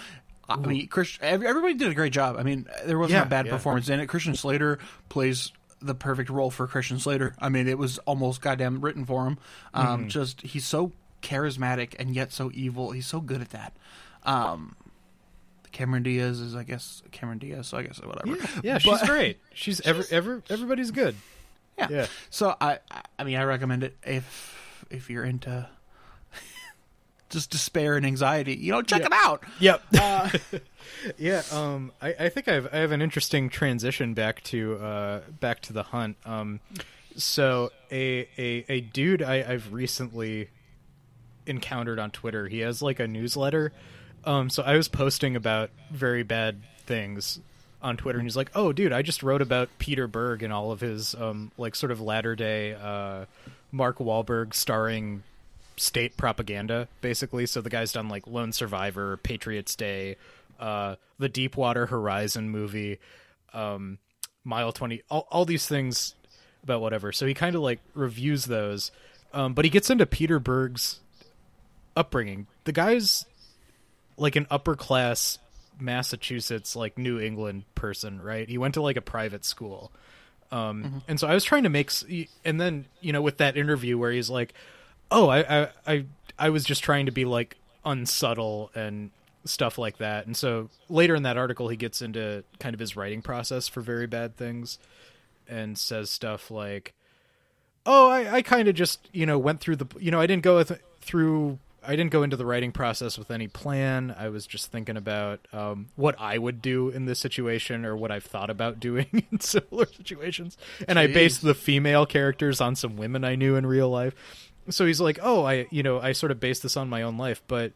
Speaker 6: I mean, Chris, everybody did a great job. I mean, there wasn't
Speaker 4: Yeah,
Speaker 6: a bad
Speaker 4: yeah.
Speaker 6: performance in it. Christian Slater plays the perfect role for Christian Slater. I mean, it was almost goddamn written for him. Um,
Speaker 4: Mm-hmm.
Speaker 6: Just he's so charismatic and yet so evil. He's so good at that. Um, Cameron Diaz is, I guess, Cameron Diaz. So I guess whatever.
Speaker 4: Yeah, she's
Speaker 6: But-
Speaker 4: great. She's ever ever everybody's good.
Speaker 6: Yeah.
Speaker 4: Yeah.
Speaker 6: So I- I mean, I recommend it if if you're into just despair and anxiety. You know, check
Speaker 4: Yeah.
Speaker 6: it out.
Speaker 4: Yep. yeah. Um. I, I think I've I have an interesting transition back to uh back to the hunt. Um. So a a a dude I I've recently encountered on Twitter. He has like a newsletter. Um. So I was posting about very bad things on Twitter, and he's like, "Oh, dude, I just wrote about Peter Berg and all of his um like sort of latter day uh Mark Wahlberg starring state propaganda, basically. So the guy's done like Lone Survivor, Patriots Day, uh, the Deepwater Horizon movie, um, Mile Twenty, all, all these things about whatever. So he kind of like reviews those, um, but he gets into Peter Berg's upbringing. The guy's like an upper class Massachusetts, like New England person, right? He went to like a private school. Um, and so I was trying to make, and then you know, with that interview where he's like, "Oh, I, I, I, I was just trying to be like unsubtle and stuff like that." And so later in that article, he gets into kind of his writing process for very bad things, and says stuff like, "Oh, I, I kind of just you know went through the, you know, I didn't go with, through." I didn't go into the writing process with any plan. I was just thinking about um, what I would do in this situation or what I've thought about doing in similar situations. And I based the female characters on some women I knew in real life. So he's like, "Oh, I, you know, I sort of based this on my own life." But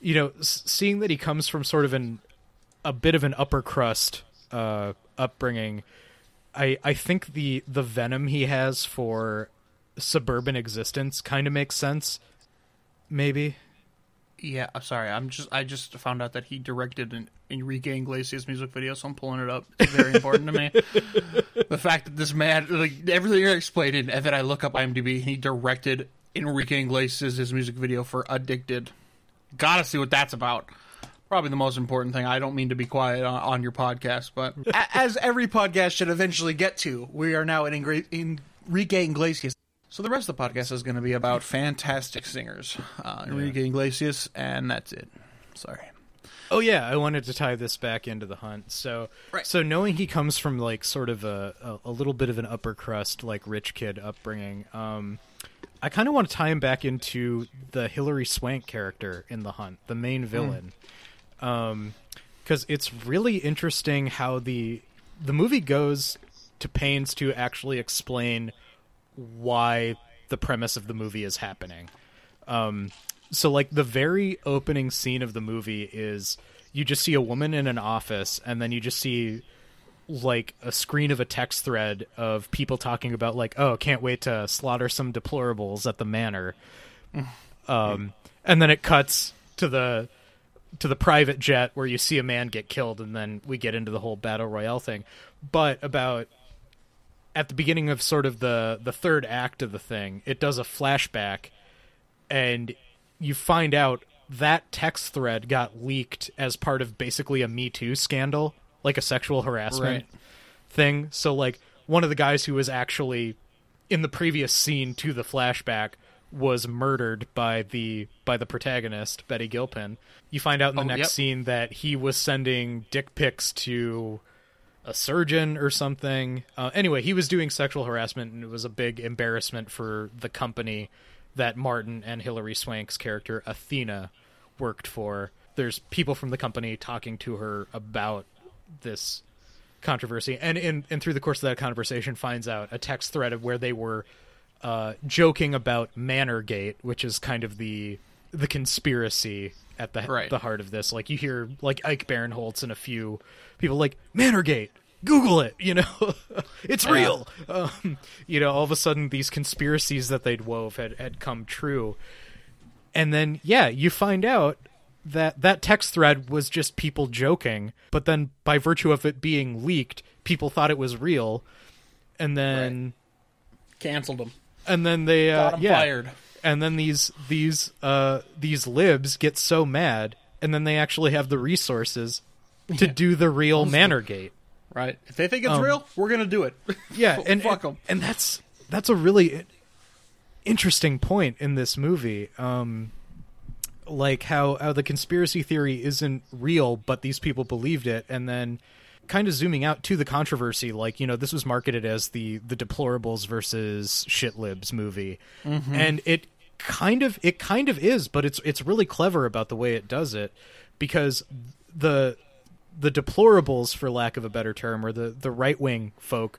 Speaker 4: you know, s- seeing that he comes from sort of an a bit of an upper crust uh, upbringing, I I think the the venom he has for suburban existence kind of makes sense. Maybe.
Speaker 6: Yeah, I'm sorry. I'm just I just found out that he directed an Enrique Iglesias music video, so I'm pulling it up. It's very important to me. The fact that this man, like everything you're explaining, and then I look up IMDb, he directed Enrique Iglesias his music video for "Addicted." Gotta see what that's about. Probably the most important thing. I don't mean to be quiet on, on your podcast, but as every podcast should eventually get to, we are now in Ingre- Enrique Iglesias. So the rest of the podcast is going to be about fantastic singers, uh, Enrique Iglesias, and that's it. Sorry.
Speaker 4: Oh yeah, I wanted to tie this back into the hunt. So,
Speaker 6: Right.
Speaker 4: so knowing he comes from like sort of a, a, a little bit of an upper crust, like rich kid upbringing, um, I kind of want to tie him back into the Hilary Swank character in the hunt, the main villain, because it's really interesting how the the movie goes to pains to actually explain why the premise of the movie is happening. Um, so like the very opening scene of the movie is you just see a woman in an office and then you just see like a screen of a text thread of people talking about like oh can't wait to slaughter some deplorables at the manor. Um and then it cuts to the to the private jet where you see a man get killed and then we get into the whole battle royale thing. But about at the beginning of sort of the the third act of the thing it does a flashback and you find out that text thread got leaked as part of basically a Me Too scandal, like a sexual harassment
Speaker 6: Right.
Speaker 4: thing. So, like, one of the guys who was actually in the previous scene to the flashback was murdered by the by the protagonist Betty Gilpin. You find out in the
Speaker 6: Oh,
Speaker 4: next
Speaker 6: yep.
Speaker 4: scene that he was sending dick pics to a surgeon or something. Uh, anyway, he was doing sexual harassment, and it was a big embarrassment for the company that Martin and Hilary Swank's character Athena worked for. There's people from the company talking to her about this controversy, and in and through the course of that conversation, finds out a text thread of where they were uh, joking about Manorgate, which is kind of the the conspiracy at the
Speaker 6: Right.
Speaker 4: the heart of this. Like you hear like Ike Barinholtz and a few people like Manorgate. Google it, you know, it's
Speaker 6: Yeah.
Speaker 4: real. Um, you know, all of a sudden these conspiracies that they'd wove had had come true, and then yeah, you find out that that text thread was just people joking, but then by virtue of it being leaked, people thought it was real, and then
Speaker 6: Canceled them.
Speaker 4: and then they uh, yeah,
Speaker 6: fired.
Speaker 4: and then these these uh these libs get so mad, and then they actually have the resources to do the real Manorgate.
Speaker 6: Right. If they think it's
Speaker 4: Um,
Speaker 6: real, we're gonna do it.
Speaker 4: Yeah, and
Speaker 6: fuck
Speaker 4: and,
Speaker 6: 'em.
Speaker 4: and that's that's a really interesting point in this movie. Um, like how how the conspiracy theory isn't real, but these people believed it, and then kind of zooming out to the controversy. Like you know, this was marketed as the the deplorables versus shit libs movie, and it kind of it kind of is, but it's it's really clever about the way it does it because the the deplorables, for lack of a better term, or the the right wing folk,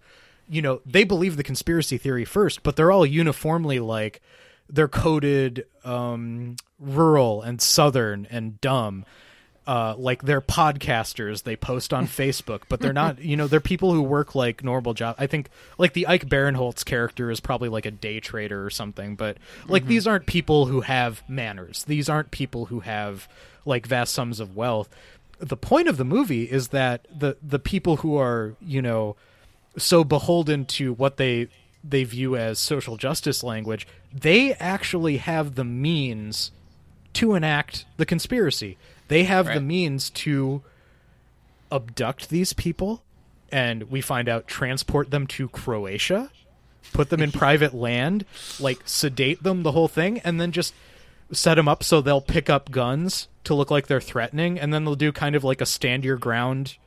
Speaker 4: you know, they believe the conspiracy theory first, but they're all uniformly like they're coded um, rural and southern and dumb. Uh, like they're podcasters, they post on Facebook, but they're not. You know, they're people who work like normal job. I think like the Ike Barinholtz character is probably like a day trader or something, but like these aren't people who have manners. These aren't people who have like vast sums of wealth. The point of the movie is that the the people who are you know so beholden to what they they view as social justice language, they actually have the means to enact the conspiracy. They have the means to abduct these people and we find out transport them to Croatia, put them in private land, like sedate them the whole thing and then just set them up so they'll pick up guns to look like they're threatening and then they'll do kind of like a stand your ground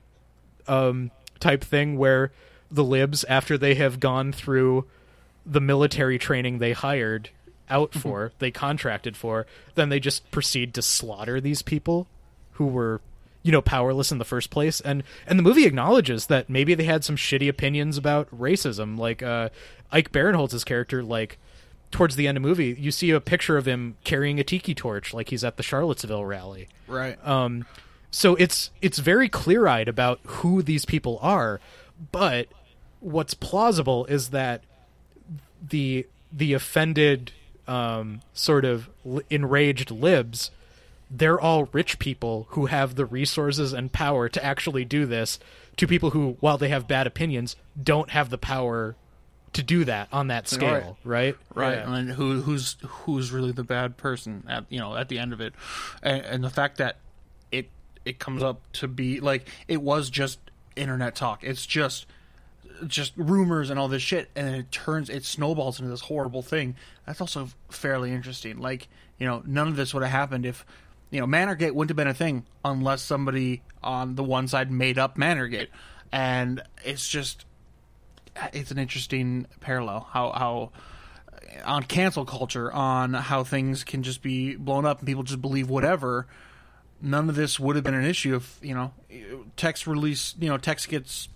Speaker 4: um, type thing where the libs, after they have gone through the military training they hired out for, they contracted for, then they just proceed to slaughter these people who were, you know, powerless in the first place. And and the movie acknowledges that maybe they had some shitty opinions about racism. Like uh, Ike Barinholtz's character, like towards the end of the movie, you see a picture of him carrying a tiki torch, like he's at the Charlottesville rally.
Speaker 6: Right.
Speaker 4: Um, so it's it's very clear eyed about who these people are, but what's plausible is that the the offended um, sort of enraged libs they're all rich people who have the resources and power to actually do this to people who while they have bad opinions don't have the power to do that on that scale right?
Speaker 6: Right.
Speaker 4: Yeah.
Speaker 6: and who who's who's really the bad person at you know at the end of it. And, and the fact that it it comes up to be like it was just internet talk. It's just just rumors and all this shit and it turns it snowballs into this horrible thing. That's also fairly interesting. Like you know none of this would have happened if you know manorgate wouldn't have been a thing unless somebody on the one side made up manorgate and it's just it's an interesting parallel how how on cancel culture on how things can just be blown up and people just believe whatever none of this would have been an issue if you know text release you know text gets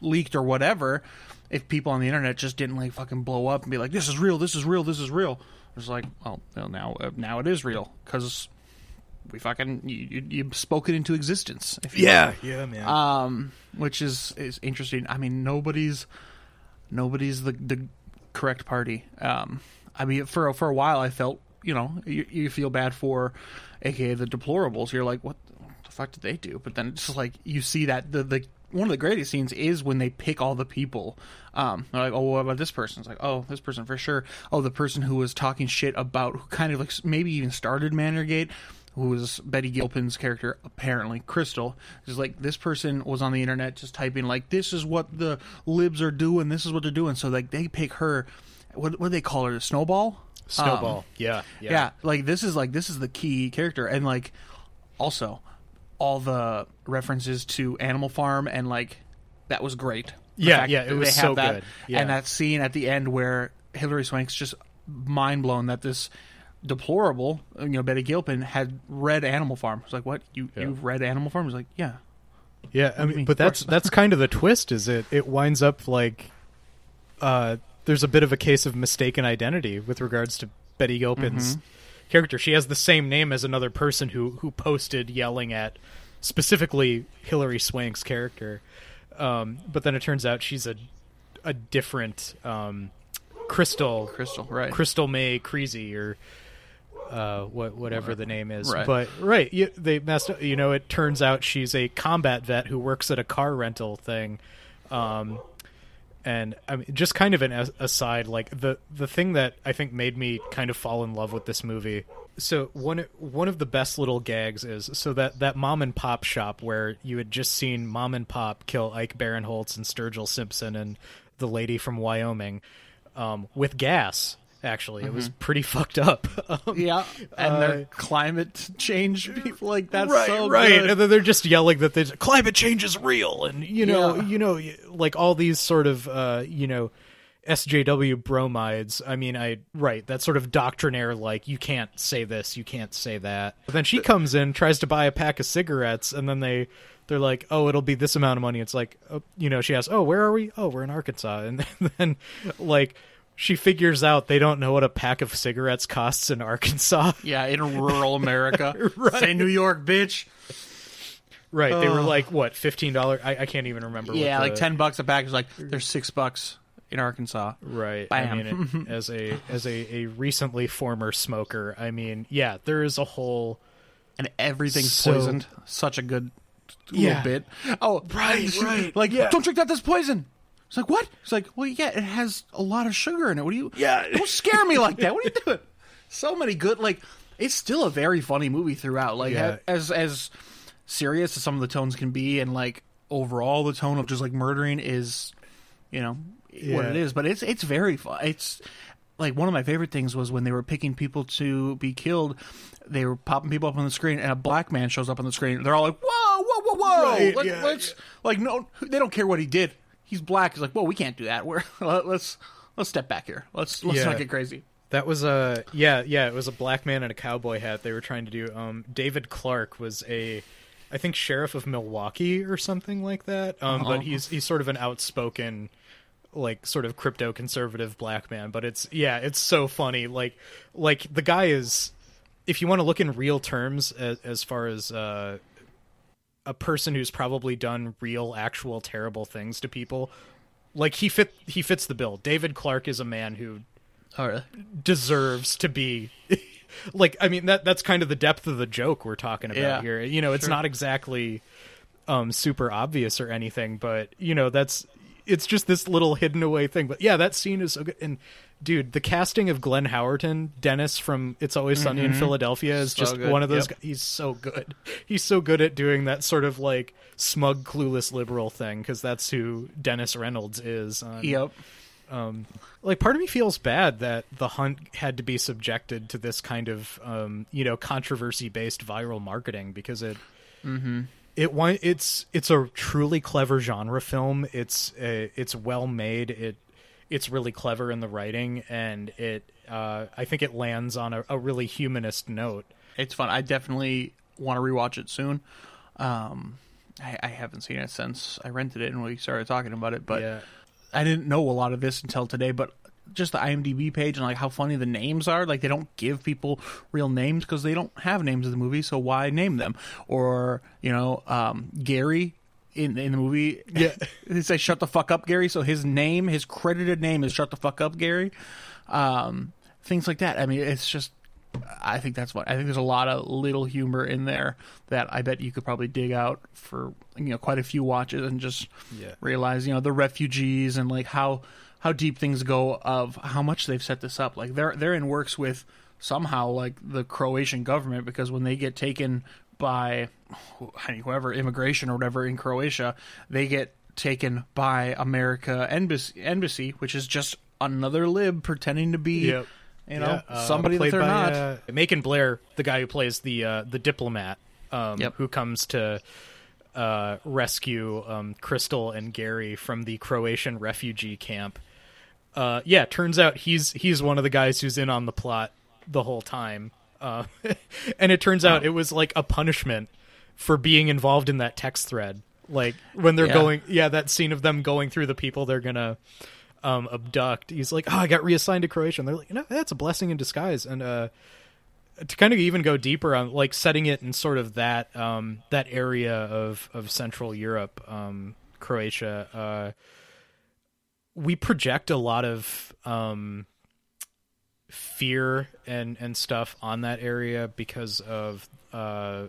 Speaker 6: leaked or whatever if people on the internet just didn't like fucking blow up and be like this is real this is real this is real it's like well well, now uh, now it is real because we fucking you, you, you spoke it into existence if you
Speaker 4: yeah yeah man
Speaker 6: um, which is is interesting. I mean, nobody's nobody's the the correct party. Um, I mean, for for a while, I felt you know you, you feel bad for, aka the deplorables. You're like, what the fuck did they do? But then it's just like you see that the the one of the greatest scenes is when they pick all the people. Um, they're like, oh, what about this person? It's like, oh, this person for sure. Oh, the person who was talking shit about who kind of like maybe even started Manorgate who was Betty Gilpin's character, apparently Crystal, is like this person was on the internet just typing like this is what the libs are doing, this is what they're doing. So like they pick her, what what do they call her, The Snowball?
Speaker 4: snowball
Speaker 6: Um,
Speaker 4: yeah,
Speaker 6: yeah. like this is like this is the key character, and like also all the references to Animal Farm and like that was great. The
Speaker 4: Yeah, yeah, it was so
Speaker 6: that,
Speaker 4: good. Yeah.
Speaker 6: and that scene at the end where Hilary Swank's just mind blown that this deplorable, you know, Betty Gilpin had read Animal Farm. It's like, what you
Speaker 4: Yeah.
Speaker 6: you've read Animal Farm? It's like, yeah,
Speaker 4: Yeah, I mean,
Speaker 6: mean?
Speaker 4: but that's that's kind of the twist. Is it? It winds up like, uh, there's a bit of a case of mistaken identity with regards to Betty Gilpin's character. She has the same name as another person who who posted yelling at specifically Hilary Swank's character. Um, but then it turns out she's a a different um, Crystal
Speaker 6: Crystal, right?
Speaker 4: Crystal May Creasy or uh, what whatever the name is.
Speaker 6: Right.
Speaker 4: But right, you, they messed up. You know, it turns out she's a combat vet who works at a car rental thing. Um, and I mean, just kind of an aside, like the the thing that I think made me kind of fall in love with this movie. So one one of the best little gags is so that that mom and pop shop where you had just seen mom and pop kill Ike Barinholtz and Sturgill Simpson and the lady from Wyoming um, with gas. Actually, it was pretty fucked up. Um,
Speaker 6: Yeah, and
Speaker 4: Uh,
Speaker 6: their climate change people like that's
Speaker 4: right,
Speaker 6: so
Speaker 4: right.
Speaker 6: good.
Speaker 4: And then they're just yelling that the climate change is real, and you know,
Speaker 6: Yeah.
Speaker 4: you know, like all these sort of, uh, you know, SJW bromides. I mean, I right that sort of doctrinaire, like you can't say this, you can't say that. But then she comes in, tries to buy a pack of cigarettes, and then they. They're like, oh, it'll be this amount of money. It's like, oh, you know, she asks, oh, where are we? Oh, we're in Arkansas. And then, like, she figures out they don't know what a pack of cigarettes costs in Arkansas.
Speaker 6: Yeah, in rural America.
Speaker 4: Right.
Speaker 6: Say New York, bitch.
Speaker 4: Right. They were like what fifteen dollars? I, I can't even remember. what
Speaker 6: Yeah,
Speaker 4: the-
Speaker 6: like ten bucks a pack is like there's six bucks in Arkansas.
Speaker 4: Right.
Speaker 6: Bam.
Speaker 4: I mean, it, as a as a, a recently former smoker, I mean, yeah, there is a whole.
Speaker 6: and everything's
Speaker 4: So-
Speaker 6: poisoned. Such a good
Speaker 4: Yeah.
Speaker 6: little bit. Oh,
Speaker 4: Right, right,
Speaker 6: Like,
Speaker 4: yeah.
Speaker 6: don't drink that. That's poison. It's like what? It's like, well, yeah, it has a lot of sugar in it. What do you?
Speaker 4: Yeah.
Speaker 6: don't scare me like that. What are you doing? So many good. Like, it's still a very funny movie throughout. Like,
Speaker 4: Yeah.
Speaker 6: as as serious as some of the tones can be, and like overall, the tone of just like murdering is, you know, what it is. But it's it's very fun. It's like one of my favorite things was when they were picking people to be killed. They were popping people up on the screen, and a black man shows up on the screen. They're all like, "Whoa, whoa, whoa, whoa!"
Speaker 4: Right,
Speaker 6: Let,
Speaker 4: yeah,
Speaker 6: us like no, they don't care what he did. He's black. He's like, "Well, we can't do that. We're let, let's let's step back here. Let's let's
Speaker 4: Yeah.
Speaker 6: not get crazy."
Speaker 4: That was a yeah yeah. It was a black man in a cowboy hat. They were trying to do. Um, David Clarke was a, I think sheriff of Milwaukee or something like that. Um,
Speaker 6: Uh-huh.
Speaker 4: but he's he's sort of an outspoken, like sort of crypto conservative black man. But it's yeah, it's so funny. Like like the guy is, if you want to look in real terms as, as far as uh, a person who's probably done real actual terrible things to people. Like he fit he fits the bill. David Clarke is a man who
Speaker 6: right.
Speaker 4: deserves to be like I mean that that's kind of the depth of the joke we're talking about
Speaker 6: Yeah,
Speaker 4: here. You know, it's not exactly um super obvious or anything, but you know, that's it's just this little hidden away thing. But yeah, that scene is so good and dude, the casting of Glenn Howerton, Dennis from It's Always Sunny in Philadelphia is
Speaker 6: Mm-hmm. So
Speaker 4: just
Speaker 6: good.
Speaker 4: one of those
Speaker 6: Yep.
Speaker 4: gu- he's so good. He's so good at doing that sort of like smug clueless liberal thing cuz that's who Dennis Reynolds is on
Speaker 6: Yep.
Speaker 4: like part of me feels bad that the hunt had to be subjected to this kind of um, you know controversy based viral marketing because it it it's it's a truly clever genre film it's uh, it's well made it it's really clever in the writing and it uh, I think it lands on a, a really humanist note
Speaker 6: It's fun. I definitely want to rewatch it soon. Um, I, I haven't seen it since I rented it and we started talking about it, but
Speaker 4: yeah
Speaker 6: I didn't know a lot of this until today. But just the IMDb page and like how funny the names are. Like they don't give people real names because they don't have names in the movie, so why name them? Or you know, um, Gary. In, in the movie,
Speaker 4: Yeah.
Speaker 6: they say "shut the fuck up, Gary." So his name, his credited name, is "shut the fuck up, Gary." Um, things like that. I mean, it's just I think that's what I think. There's a lot of little humor in there that I bet you could probably dig out for you know quite a few watches and just
Speaker 4: Yeah.
Speaker 6: realize you know the refugees and like how how deep things go of how much they've set this up. Like they're they're in works with somehow like the Croatian government because when they get taken by whoever immigration or whatever in Croatia, they get taken by America embassy, embassy which is just another lib pretending to be
Speaker 4: Yep.
Speaker 6: you know
Speaker 4: Yeah, uh,
Speaker 6: somebody that they're
Speaker 4: by,
Speaker 6: not.
Speaker 4: Uh, Macon Blair, the guy who plays the uh, the diplomat, um,
Speaker 6: Yep.
Speaker 4: who comes to uh, rescue um, Crystal and Gary from the Croatian refugee camp. Uh, yeah, turns out he's he's one of the guys who's in on the plot the whole time, uh, and it turns out it was like a punishment for being involved in that text thread. Like when they're
Speaker 6: Yeah.
Speaker 4: going, yeah, that scene of them going through the people they're gonna um, abduct. He's like, "Oh, I got reassigned to Croatia." And they're like, "No, that's a blessing in disguise." And uh, to kind of even go deeper on like setting it in sort of that um, that area of of Central Europe, um, Croatia, uh, we project a lot of um, fear and and stuff on that area because of uh,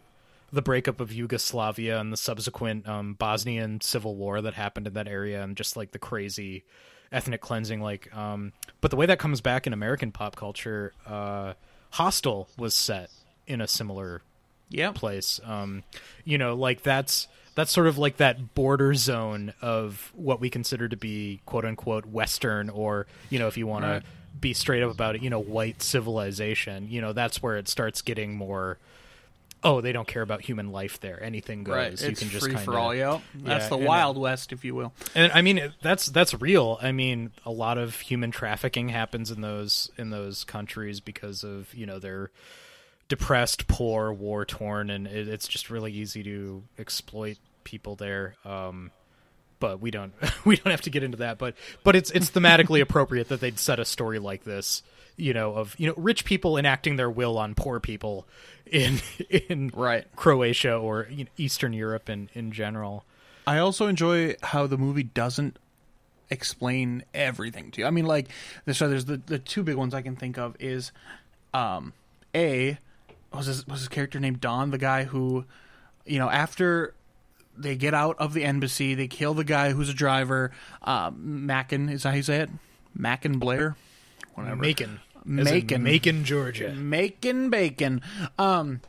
Speaker 4: the breakup of Yugoslavia and the subsequent um, Bosnian civil war that happened in that area, and just like the crazy ethnic cleansing. Like, um, but the way that comes back in American pop culture, uh, Hostel was set in a similar
Speaker 6: Yeah.
Speaker 4: place. Um, you know, like that's that's sort of like that border zone of what we consider to be quote unquote Western, or you know, if you want
Speaker 6: Right.
Speaker 4: to be straight up about it, you know, white civilization. You know, that's where it starts getting more. Oh, they don't care about human life there. Anything goes.
Speaker 6: Right.
Speaker 4: You
Speaker 6: it's
Speaker 4: can just
Speaker 6: free
Speaker 4: kinda,
Speaker 6: for all. Yeah. That's the
Speaker 4: and,
Speaker 6: Wild West, if you will.
Speaker 4: and I mean that's that's real. I mean, a lot of human trafficking happens in those in those countries because of you know they're depressed, poor, war torn, and it, it's just really easy to exploit people there. Um, but we don't we don't have to get into that. But but it's it's thematically appropriate that they'd set a story like this. You know, of you know rich people enacting their will on poor people in in
Speaker 6: Right.
Speaker 4: Croatia or you know, Eastern Europe in in general.
Speaker 6: I also enjoy how the movie doesn't explain everything to you. I mean, like, so there's the the two big ones I can think of is, um, a was his was his character named Don, the guy who, you know, after they get out of the embassy, they kill the guy who's a driver. Um, Mackin is that how you say it? Mackin Blair, whatever.
Speaker 4: Macon.
Speaker 6: Macon.
Speaker 4: Macon, Georgia.
Speaker 6: making bacon. Um,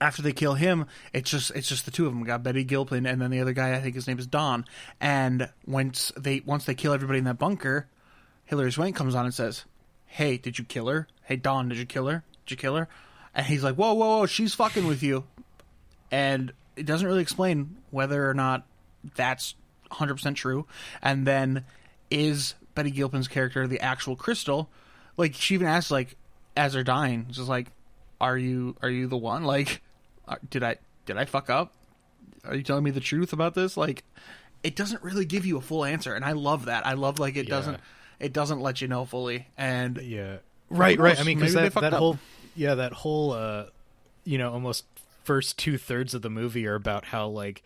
Speaker 6: after they kill him, it's just it's just the two of them. We got Betty Gilpin and then the other guy. I think his name is Don. And once they once they kill everybody in that bunker, Hilary Swank comes on and says, "Hey, did you kill her? Hey, Don, did you kill her? Did you kill her?" And he's like, "Whoa, whoa, whoa! She's fucking with you." And it doesn't really explain whether or not that's 100% true. And then is Betty Gilpin's character the actual Crystal? Like she even asks like as they're dying, just like are you are you the one? Like uh, did I did I fuck up? Are you telling me the truth about this? Like it doesn't really give you a full answer and I love that. I love like it
Speaker 4: Yeah.
Speaker 6: doesn't it doesn't let you know fully. And
Speaker 4: Yeah. Right, right. I mean, because that, that whole, yeah, that whole, uh, you know, almost first two thirds of the movie are about how, like,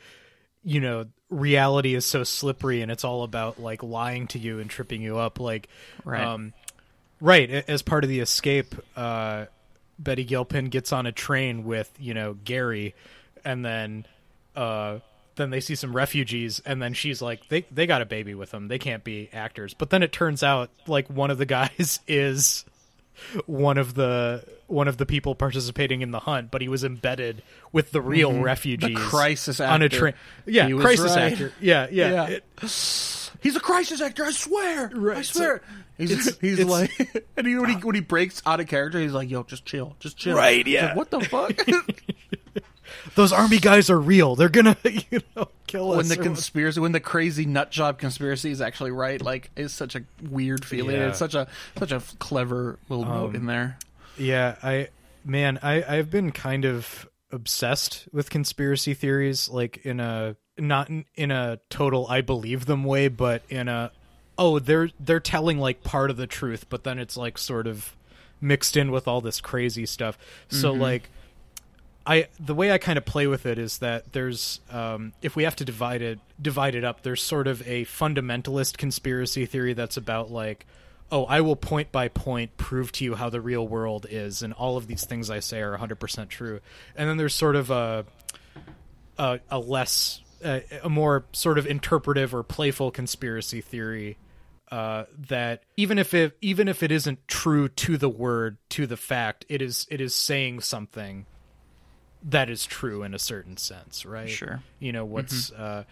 Speaker 4: you know, reality is so slippery and it's all about, like, lying to you and tripping you up. Like,
Speaker 6: Right.
Speaker 4: um, right. As part of the escape, uh, Betty Gilpin gets on a train with, you know, Gary and then, uh, then they see some refugees and then she's like they they got a baby with them they can't be actors but then it turns out like one of the guys is one of the one of the people participating in the hunt but he was embedded with the real refugees
Speaker 6: Mm-hmm. crisis
Speaker 4: on a
Speaker 6: actor.
Speaker 4: train yeah
Speaker 6: He
Speaker 4: crisis
Speaker 6: right.
Speaker 4: actor yeah yeah,
Speaker 6: Yeah.
Speaker 4: It-
Speaker 6: He's a crisis actor. I swear. I
Speaker 4: Right, so
Speaker 6: swear. he's
Speaker 4: it's-
Speaker 6: he's
Speaker 4: it's-
Speaker 6: like, and he, when he when he breaks out of character, he's like, "Yo, just chill, just chill."
Speaker 4: Right, yeah.
Speaker 6: like, what the fuck?
Speaker 4: those army guys are real they're gonna you know kill us
Speaker 6: when the conspiracy, when the crazy nut job conspiracy is actually right, like, is such a weird feeling.
Speaker 4: Yeah.
Speaker 6: It's such a such a clever little note um, in there.
Speaker 4: Yeah, I man, I I've been kind of obsessed with conspiracy theories like in a not in, in a total I believe them way, but in a oh, they're they're telling like part of the truth, but then it's like sort of mixed in with all this crazy stuff. So mm-hmm. like I the way I kind of play with it is that there's um, if we have to divide it divide it up, there's sort of a fundamentalist conspiracy theory that's about like, oh, I will point by point prove to you how the real world is, and all of these things I say are 100 percent true. And then there's sort of a a, a less a, a more sort of interpretive or playful conspiracy theory uh, that even if it even if it isn't true to the word to the fact, it is it is saying something that is true in a certain sense, right?
Speaker 6: Sure.
Speaker 4: You know what's uh,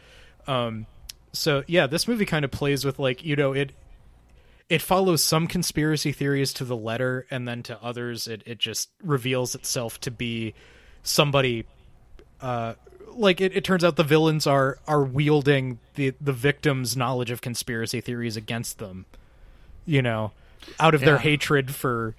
Speaker 4: um, so yeah, this movie kind of plays with like you know it it follows some conspiracy theories to the letter, and then to others, it it just reveals itself to be somebody uh, like it, it turns out the villains are are wielding the the victims' knowledge of conspiracy theories against them. You know, out of their hatred for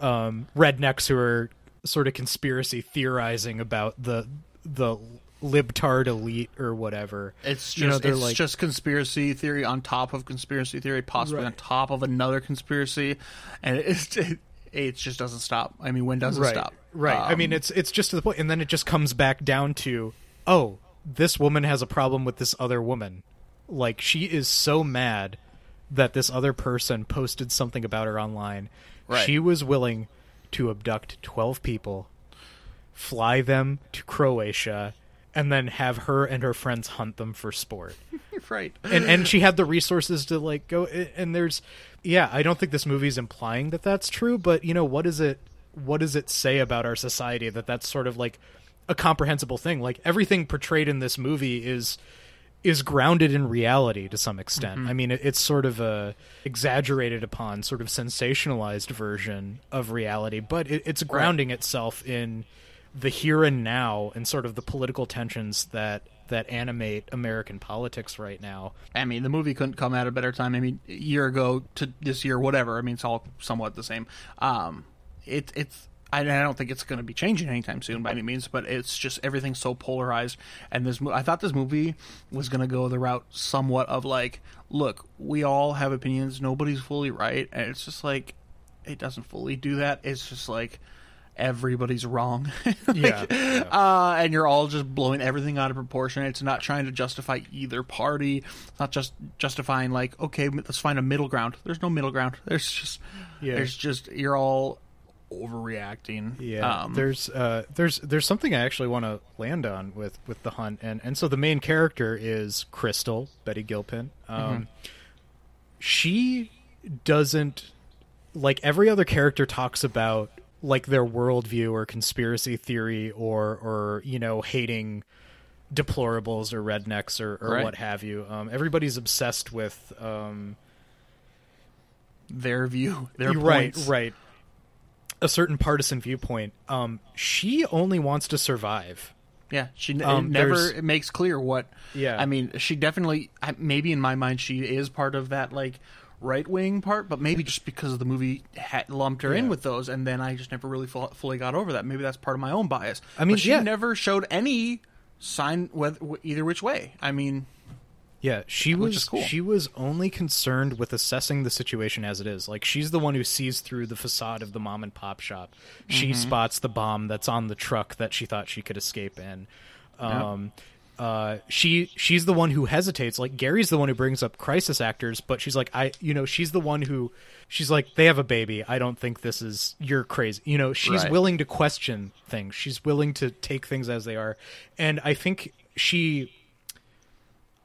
Speaker 4: um, rednecks who are sort of conspiracy theorizing about the the libtard elite or whatever.
Speaker 6: It's just
Speaker 4: You know,
Speaker 6: it's
Speaker 4: like-
Speaker 6: just conspiracy theory on top of conspiracy theory, possibly
Speaker 4: Right.
Speaker 6: on top of another conspiracy, and it's it, it just doesn't stop. I mean, when does it
Speaker 4: right,
Speaker 6: stop?
Speaker 4: Right. I mean,
Speaker 6: Um,
Speaker 4: it's it's just to the point, and then it just comes back down to, oh, this woman has a problem with this other woman. Like she is so mad that this other person posted something about her online.
Speaker 6: Right.
Speaker 4: She was willing to abduct twelve people, fly them to Croatia, and then have her and her friends hunt them for sport
Speaker 6: right.
Speaker 4: and and she had the resources to like go and there's yeah i don't think this movie's implying that that's true but you know what is it what does it say about our society that that's sort of like a comprehensible thing like everything portrayed in this movie is is grounded in reality to some extent i mean it, it's sort of a exaggerated upon sort of sensationalized version of reality but it, it's grounding itself in the here and now and sort of the political tensions that that animate American politics right now.
Speaker 6: I mean, the movie couldn't come at a better time. I mean, a year ago to this year, whatever. I mean, it's all somewhat the same. Um, it, it's. I, I don't think it's going to be changing anytime soon by any means, but it's just everything's so polarized. And this, I thought this movie was going to go the route somewhat of like, look, we all have opinions, nobody's fully right, and it's just like, it doesn't fully do that. It's just like everybody's wrong. Like,
Speaker 4: Yeah, yeah.
Speaker 6: Uh, and you're all just blowing everything out of proportion. It's not trying to justify either party. It's not just justifying like, okay, let's find a middle ground. There's no middle ground. There's just,
Speaker 4: Yeah.
Speaker 6: there's just you're all overreacting.
Speaker 4: Yeah,
Speaker 6: Um,
Speaker 4: there's uh, there's there's something I actually want to land on with with the hunt, and and so the main character is Crystal Betty Gilpin. Um, She doesn't like every other character talks about like their worldview or conspiracy theory or or you know hating deplorables or rednecks or, or
Speaker 6: Right.
Speaker 4: what have you. Um, everybody's obsessed with um,
Speaker 6: their view, their
Speaker 4: right,
Speaker 6: points.
Speaker 4: right. A certain partisan viewpoint. Um, she only wants to survive.
Speaker 6: Yeah, she n-
Speaker 4: Um,
Speaker 6: never makes clear what.
Speaker 4: Yeah.
Speaker 6: I mean, she definitely maybe in my mind she is part of that like right wing part, but maybe just because the movie lumped her in with those, and then I just never really fu- fully got over that. Maybe that's part of my own bias.
Speaker 4: I mean,
Speaker 6: but she
Speaker 4: yeah.
Speaker 6: never showed any sign whether, either which way. I mean,
Speaker 4: Yeah, she was
Speaker 6: cool.
Speaker 4: she was only concerned with assessing the situation as it is. Like she's the one who sees through the facade of the mom and pop shop. She
Speaker 6: Mm-hmm.
Speaker 4: spots the bomb that's on the truck that she thought she could escape in. Um uh she she's the one who hesitates. Like Gary's the one who brings up crisis actors, but she's like I you know, she's the one who she's like they have a baby. I don't think this is you're crazy. You know, she's
Speaker 6: Right.
Speaker 4: willing to question things. She's willing to take things as they are. And I think she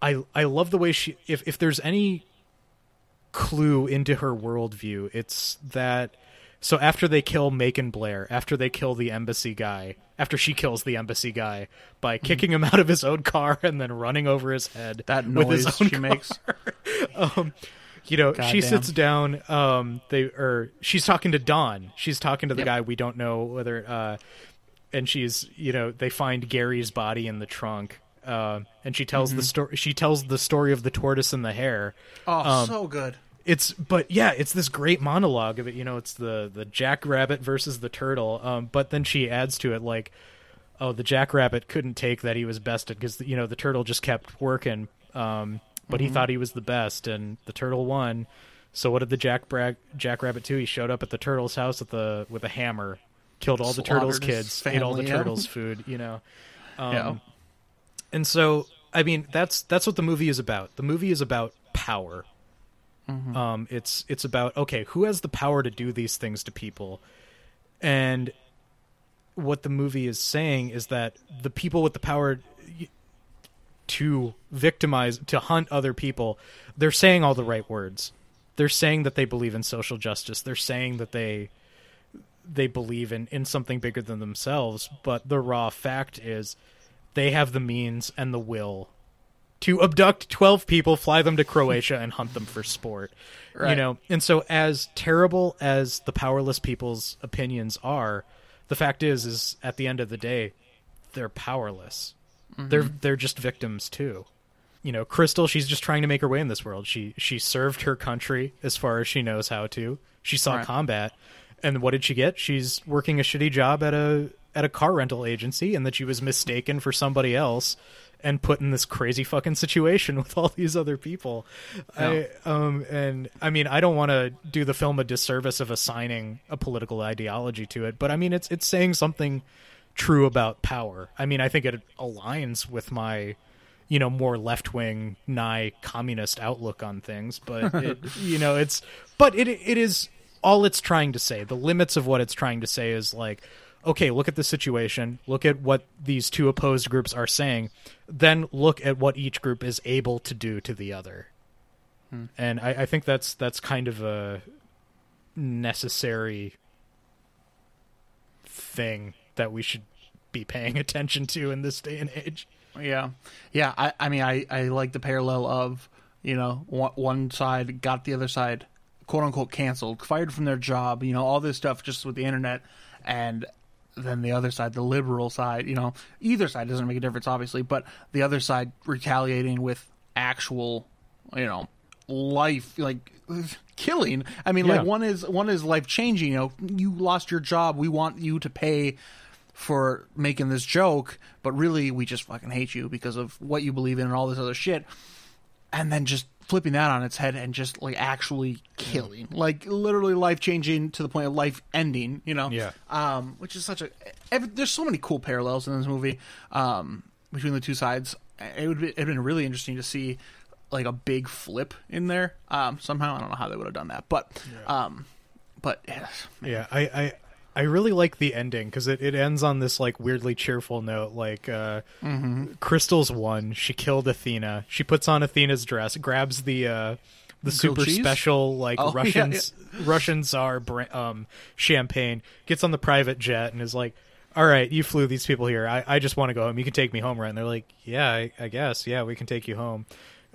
Speaker 4: I I love the way she if if there's any clue into her worldview, it's that so after they kill Macon Blair, after they kill the embassy guy, after she kills the embassy guy by
Speaker 6: Mm-hmm.
Speaker 4: kicking him out of his own car and then running over his head
Speaker 6: that noise she
Speaker 4: car.
Speaker 6: makes.
Speaker 4: you know, she
Speaker 6: Goddamn.
Speaker 4: sits down. Um, they or she's talking to Don. She's talking to the
Speaker 6: Yep.
Speaker 4: guy we don't know whether. Uh, and she's you know they find Gary's body in the trunk. Uh, and she tells
Speaker 6: Mm-hmm.
Speaker 4: the story. She tells the story of the tortoise and the hare.
Speaker 6: Oh,
Speaker 4: Um,
Speaker 6: so good.
Speaker 4: It's but yeah, it's this great monologue of it. You know, it's the the jackrabbit versus the turtle. Um, but then she adds to it like, oh, the jackrabbit couldn't take that he was bested because you know the turtle just kept working. Um, but he thought he was the best, and the turtle won. So what did the jack Bra- jackrabbit do? He showed up at the turtle's house with the with a hammer, killed all the turtle's kids, ate all the
Speaker 6: yeah.
Speaker 4: turtle's food. You know, um,
Speaker 6: yeah.
Speaker 4: And so I mean that's that's what the movie is about. The movie is about power. Um, it's it's about okay, who has the power to do these things to people, and what the movie is saying is that the people with the power to victimize to hunt other people, they're saying all the right words. They're saying that they believe in social justice. They're saying that they they believe in in something bigger than themselves. But the raw fact is, they have the means and the will to abduct 12 people, fly them to Croatia, and hunt them for sport. You know, and so as terrible as the powerless people's opinions are, the fact is, is at the end of the day, they're powerless. Mm-hmm. They're they're just victims too. You know, Crystal, she's just trying to make her way in this world. She she served her country as far as she knows how to. She saw
Speaker 6: Right.
Speaker 4: combat, and what did she get? She's working a shitty job at a at a car rental agency and that she was mistaken for somebody else and put in this crazy fucking situation with all these other people. I um and I mean I don't want to do the film a disservice of assigning a political ideology to it, but I mean it's it's saying something true about power. I mean I think it aligns with my you know more left wing nigh communist outlook on things, but it, you know it's but it it is all it's trying to say. The limits of what it's trying to say is like okay, look at the situation, look at what these two opposed groups are saying, then look at what each group is able to do to the other. Hmm. And I, I think that's that's kind of a necessary thing that we should be paying attention to in this day and age.
Speaker 6: Yeah, yeah. I, I mean, I, I like the parallel of you know one, one side got the other side quote unquote canceled, fired from their job, you know, all this stuff just with the internet, and then the other side, the liberal side, you know, either side doesn't make a difference, obviously, but the other side retaliating with actual, you know, life like killing. I mean,
Speaker 4: Yeah.
Speaker 6: like one is one is life changing. You know, you lost your job. We want you to pay for making this joke, but really we just fucking hate you because of what you believe in and all this other shit. And then just flipping that on its head and just like actually killing, like literally life changing to the point of life ending. You know,
Speaker 4: Yeah.
Speaker 6: Um, which is such a. Every, there's so many cool parallels in this movie um, between the two sides. It would be, it'd been really interesting to see like a big flip in there. Um, somehow I don't know how they would have done that, but um, but yes,
Speaker 4: Yeah, I I, I really like the ending because it, it ends on this like weirdly cheerful note. Like uh, Crystal's won. She killed Athena. She puts on Athena's dress, grabs the uh, the
Speaker 6: Grilled
Speaker 4: super
Speaker 6: cheese?
Speaker 4: special like
Speaker 6: Oh, yeah,
Speaker 4: Russian
Speaker 6: yeah.
Speaker 4: Russian bra- um, champagne. Gets on the private jet and is like. All right, you flew these people here. I, I just want to go home. You can take me home, right? And they're like, "Yeah, I, I guess. Yeah, we can take you home."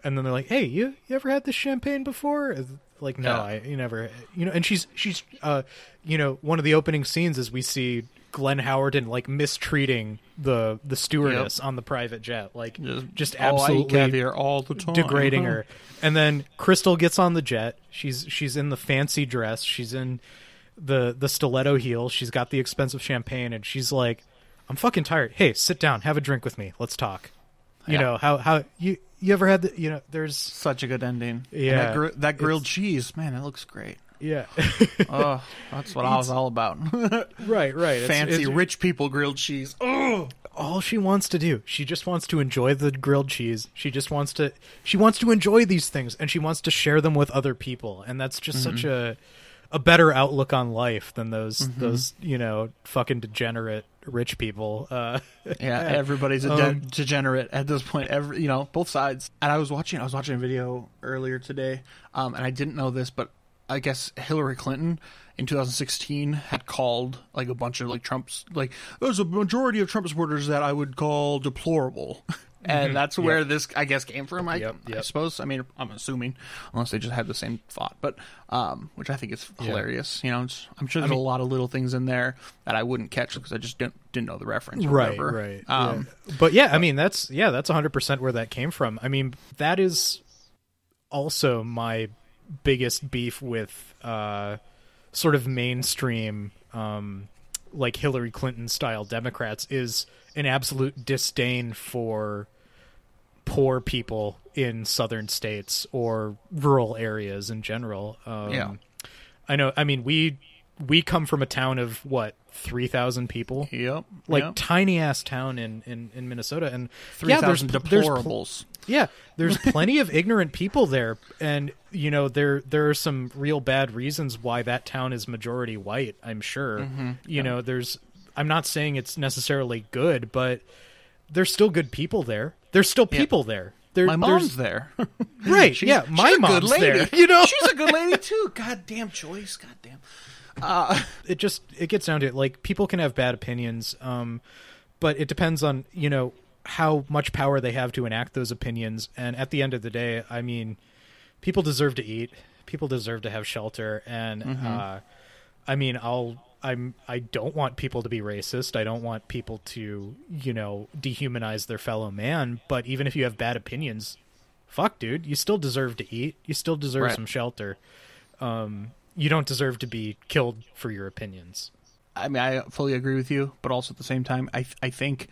Speaker 4: And then they're like, "Hey, you you ever had this champagne before?" Like, no,
Speaker 6: Yeah.
Speaker 4: I you never. You know, and she's she's uh, you know, one of the opening scenes is we see Glenn Howerton like mistreating the the stewardess on the private jet, like just,
Speaker 6: oh, I eat
Speaker 4: absolutely
Speaker 6: caviar all the time.
Speaker 4: degrading her. And then Crystal gets on the jet. She's she's in the fancy dress. She's in the the stiletto heel. She's got the expensive champagne, and she's like, "I'm fucking tired. Hey, sit down, have a drink with me. Let's talk." You
Speaker 6: Yeah.
Speaker 4: know how how you you ever had the you know there's
Speaker 6: Such a good ending. And
Speaker 4: Yeah,
Speaker 6: that, gr- that grilled cheese, man, that looks great.
Speaker 4: yeah
Speaker 6: Oh, that's what I was all about.
Speaker 4: right right
Speaker 6: Fancy
Speaker 4: it's-
Speaker 6: rich people grilled cheese. Oh,
Speaker 4: all she wants to do she just wants to enjoy the grilled cheese she just wants to she wants to enjoy these things and she wants to share them with other people and that's just such mm-hmm. a a better outlook on life than those those you know fucking degenerate rich people uh
Speaker 6: yeah, everybody's a de-
Speaker 4: Um,
Speaker 6: degenerate at this point. Every you know, both sides. And I was watching, I was watching a video earlier today, um, and I didn't know this, but I guess Hillary Clinton in 2016 had called like a bunch of like Trump's like there's a majority of Trump supporters that I would call deplorable. And that's where this, I guess, came from. I,
Speaker 4: Mm-hmm. Yep,
Speaker 6: I suppose. I mean, I'm assuming, unless they just had the same thought, but um, which I think is hilarious. You know, I'm sure there's a lot of little things in there that I wouldn't catch because I just didn't didn't know the reference. Or
Speaker 4: right
Speaker 6: whatever.
Speaker 4: right
Speaker 6: Um,
Speaker 4: yeah. but yeah i mean that's yeah that's 100% where that came from i mean that is also my biggest beef with uh sort of mainstream um like hillary clinton style democrats is an absolute disdain for poor people in southern states or rural areas in general um
Speaker 6: Yeah.
Speaker 4: i know i mean we we come from a town of what 3000 people
Speaker 6: Yep.
Speaker 4: like
Speaker 6: yep.
Speaker 4: tiny ass town in, in, in Minnesota, and
Speaker 6: three
Speaker 4: yeah,
Speaker 6: thousand
Speaker 4: there's pl-
Speaker 6: deplorables.
Speaker 4: yeah, there's plenty of ignorant people there, and you know there there are some real bad reasons why that town is majority white. I'm sure.
Speaker 6: Mm-hmm.
Speaker 4: You know, there's. I'm not saying it's necessarily good, but there's still good people there. There's still people there. There,
Speaker 6: My mom's there.
Speaker 4: right.
Speaker 6: She's-
Speaker 4: yeah,
Speaker 6: she's
Speaker 4: my
Speaker 6: a good
Speaker 4: mom's
Speaker 6: lady.
Speaker 4: there. You know,
Speaker 6: she's a good lady too. God damn choice. God damn.
Speaker 4: it just it gets down to it. Like people can have bad opinions um but it depends on you know how much power they have to enact those opinions. And at the end of the day i mean people deserve to eat. People deserve to have shelter. And uh i mean i'll i'm i don't want people to be racist. I don't want people to you know dehumanize their fellow man. But even if you have bad opinions fuck dude you still deserve to eat. You still deserve
Speaker 6: Right.
Speaker 4: some shelter. Um you don't deserve to be killed for your opinions.
Speaker 6: I mean, I fully agree with you, but also at the same time, I I think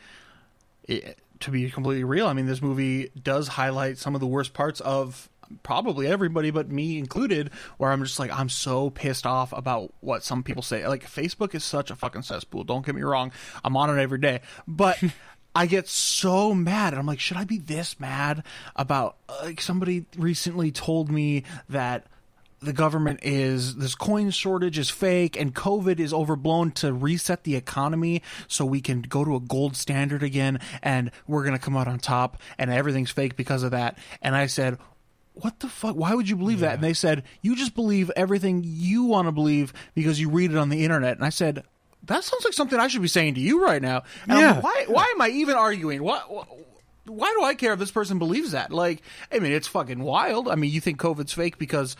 Speaker 6: it, to be completely real, I mean, this movie does highlight some of the worst parts of probably everybody but me included where i'm just like i'm so pissed off about what some people say. Like facebook is such a fucking cesspool don't get me wrong. I'm on it every day. But i get so mad and i'm like should i be this mad about uh, like somebody recently told me that the government is this coin shortage is fake and covid is overblown to reset the economy so we can go to a gold standard again and we're going to come out on top and everything's fake because of that. And i said what the fuck? Why would you believe that? And they said you just believe everything you want to believe because you read it on the internet. And i said that sounds like something i should be saying to you right now. And I'm
Speaker 4: Yeah.
Speaker 6: like, why why am i even arguing? What, what why do I care if this person believes that? Like, I mean, it's fucking wild. I mean, you think COVID's fake because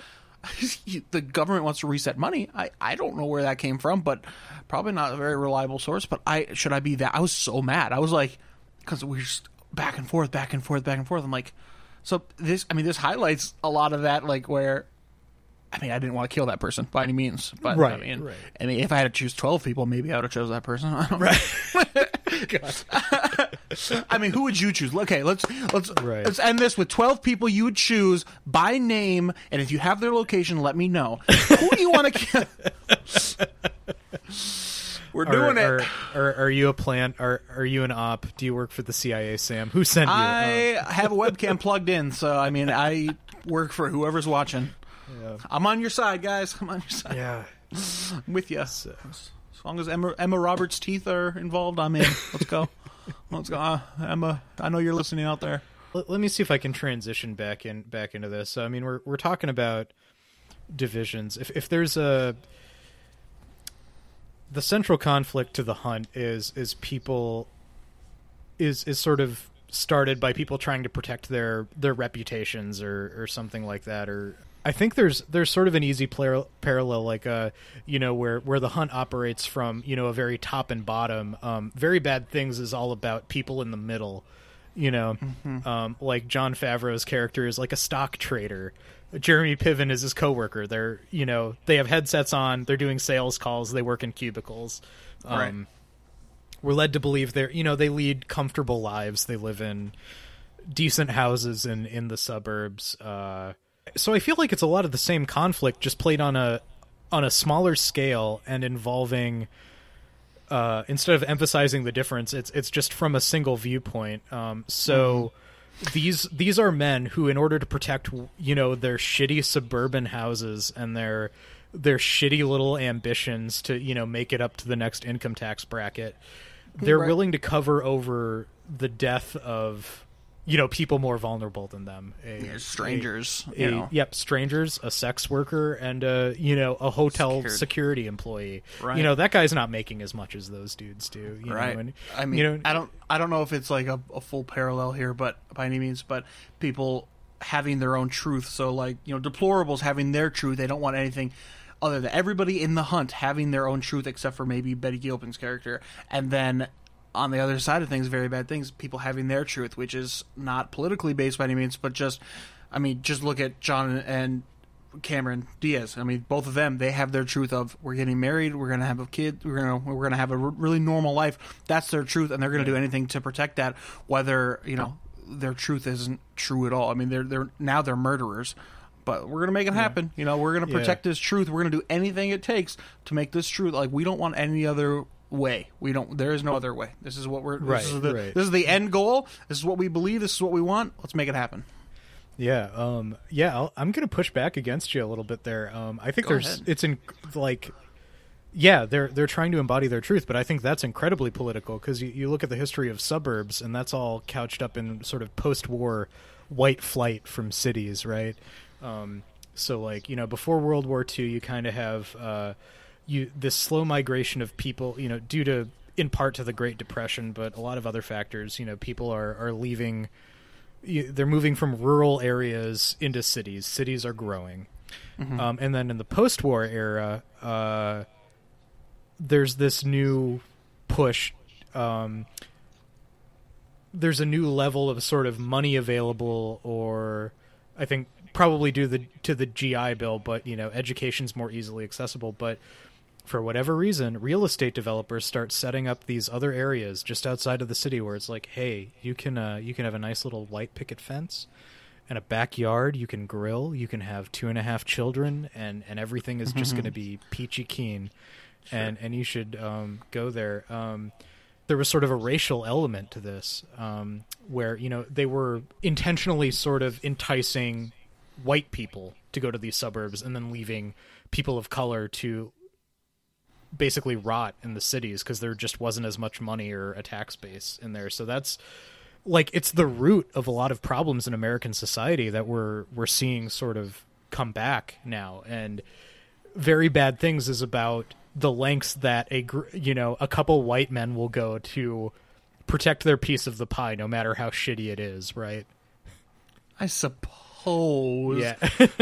Speaker 6: the government wants to reset money. I, I don't know where that came from, but probably not a very reliable source. But I should I be that? I was so mad. I was like, because we are just back and forth, back and forth, back and forth. I'm like, so this. I mean, this highlights a lot of that. Like where. I mean, I didn't want to kill that person by any means, but I
Speaker 4: Right,
Speaker 6: mean,
Speaker 4: right.
Speaker 6: I mean, if I had to choose twelve people, maybe I would have chose that person. I don't right. I mean, who would you choose? Okay, let's let's
Speaker 4: Right.
Speaker 6: let's end this with twelve people you would choose by name, and if you have their location, let me know. Who do you want to kill? We're doing
Speaker 4: are,
Speaker 6: it.
Speaker 4: Are, are, are you a plant? Are are you an op? Do you work for the CIA, Sam? Who sent you?
Speaker 6: I
Speaker 4: Uh,
Speaker 6: have a webcam plugged in, so I mean, I work for whoever's watching. I'm on your side, guys. I'm on your side.
Speaker 4: yeah.
Speaker 6: I'm with you. As long as Emma, Emma Roberts' teeth are involved, I'm in. Let's go. Let's go, uh, Emma. I know you're listening out there.
Speaker 4: Let, let me see if I can transition back in back into this. So, I mean, we're we're talking about divisions. If if there's a the central conflict to the hunt is is people is is sort of started by people trying to protect their their reputations or or something like that or I think there's there's sort of an easy par- parallel like uh you know where where the hunt operates from you know a very top and bottom. Um very bad things is all about people in the middle you know? Um like Jon Favreau's character is like a stock trader. Jeremy Piven is his coworker. They're you know they have headsets on. They're doing sales calls. They work in cubicles. Um
Speaker 6: Right.
Speaker 4: we're led to believe they're you know they lead comfortable lives. They live in decent houses in in the suburbs. Uh so i feel like it's a lot of the same conflict just played on a on a smaller scale and involving uh instead of emphasizing the difference it's it's just from a single viewpoint um so these these are men who in order to protect you know their shitty suburban houses and their their shitty little ambitions to you know make it up to the next income tax bracket they're
Speaker 6: Right.
Speaker 4: willing to cover over the death of you know people more vulnerable than them a,
Speaker 6: Yeah, strangers,
Speaker 4: a-
Speaker 6: you
Speaker 4: a-
Speaker 6: know.
Speaker 4: yep strangers a sex worker and a you know a hotel
Speaker 6: Secured.
Speaker 4: security employee
Speaker 6: Right.
Speaker 4: you know that guy's not making as much as those dudes do you
Speaker 6: right
Speaker 4: know, and,
Speaker 6: i mean
Speaker 4: you know
Speaker 6: i don't i don't know if it's like a, a full parallel here but by any means but people having their own truth so like you know deplorables having their truth they don't want anything other than everybody in the hunt having their own truth except for maybe betty gilpin's character and then on the other side of things very bad things people having their truth which is not politically based by any means but just i mean just look at jon and Cameron Diaz. I mean, both of them, they have their truth of we're getting married, we're going to have a kid, we're going to we're going to have a r- really normal life. That's their truth and they're going to do anything to protect that whether, you know, their truth isn't true at all. I mean, they're they're now they're murderers. But we're going to make it happen. You know, we're going to protect this truth. We're going to do anything it takes to make this truth. Like we don't want any other way. We don't there is no other way. This is what we're
Speaker 4: Right,
Speaker 6: this is the
Speaker 4: right.
Speaker 6: this is the end goal. This is what we believe. This is what we want. Let's make it happen.
Speaker 4: Yeah, um, yeah, I'll, I'm gonna push back against you a little bit there. Um, I think
Speaker 6: Go
Speaker 4: there's,
Speaker 6: ahead.
Speaker 4: it's in like, yeah, they're they're trying to embody their truth, but I think that's incredibly political because you, you look at the history of suburbs, and that's all couched up in sort of post-war white flight from cities, right? Um, so like you know, before World War II, you kind of have uh, you this slow migration of people, you know, due to in part to the Great Depression, but a lot of other factors. You know, people are are leaving they're moving from rural areas into cities. Cities are growing, um, and then in the post-war era, uh, there's this new push. Um, there's a new level of sort of money available, or I think probably due the to the GI Bill, but you know, education's more easily accessible. But for whatever reason, real estate developers start setting up these other areas just outside of the city where it's like, hey, you can uh, you can have a nice little white picket fence and a backyard. You can grill. You can have two and a half children, and and everything is just going to be peachy keen, and and you should um, go there. Um, there was sort of a racial element to this, um, where you know they were intentionally sort of enticing white people to go to these suburbs, and then leaving people of color to basically rot in the cities because there just wasn't as much money or a tax base in there. So that's like it's the root of a lot of problems in American society that we're we're seeing sort of come back now. And very bad things is about the lengths that a gr- you know a couple white men will go to protect their piece of the pie, no matter how shitty it is. Right?
Speaker 6: I suppose.
Speaker 4: Yeah.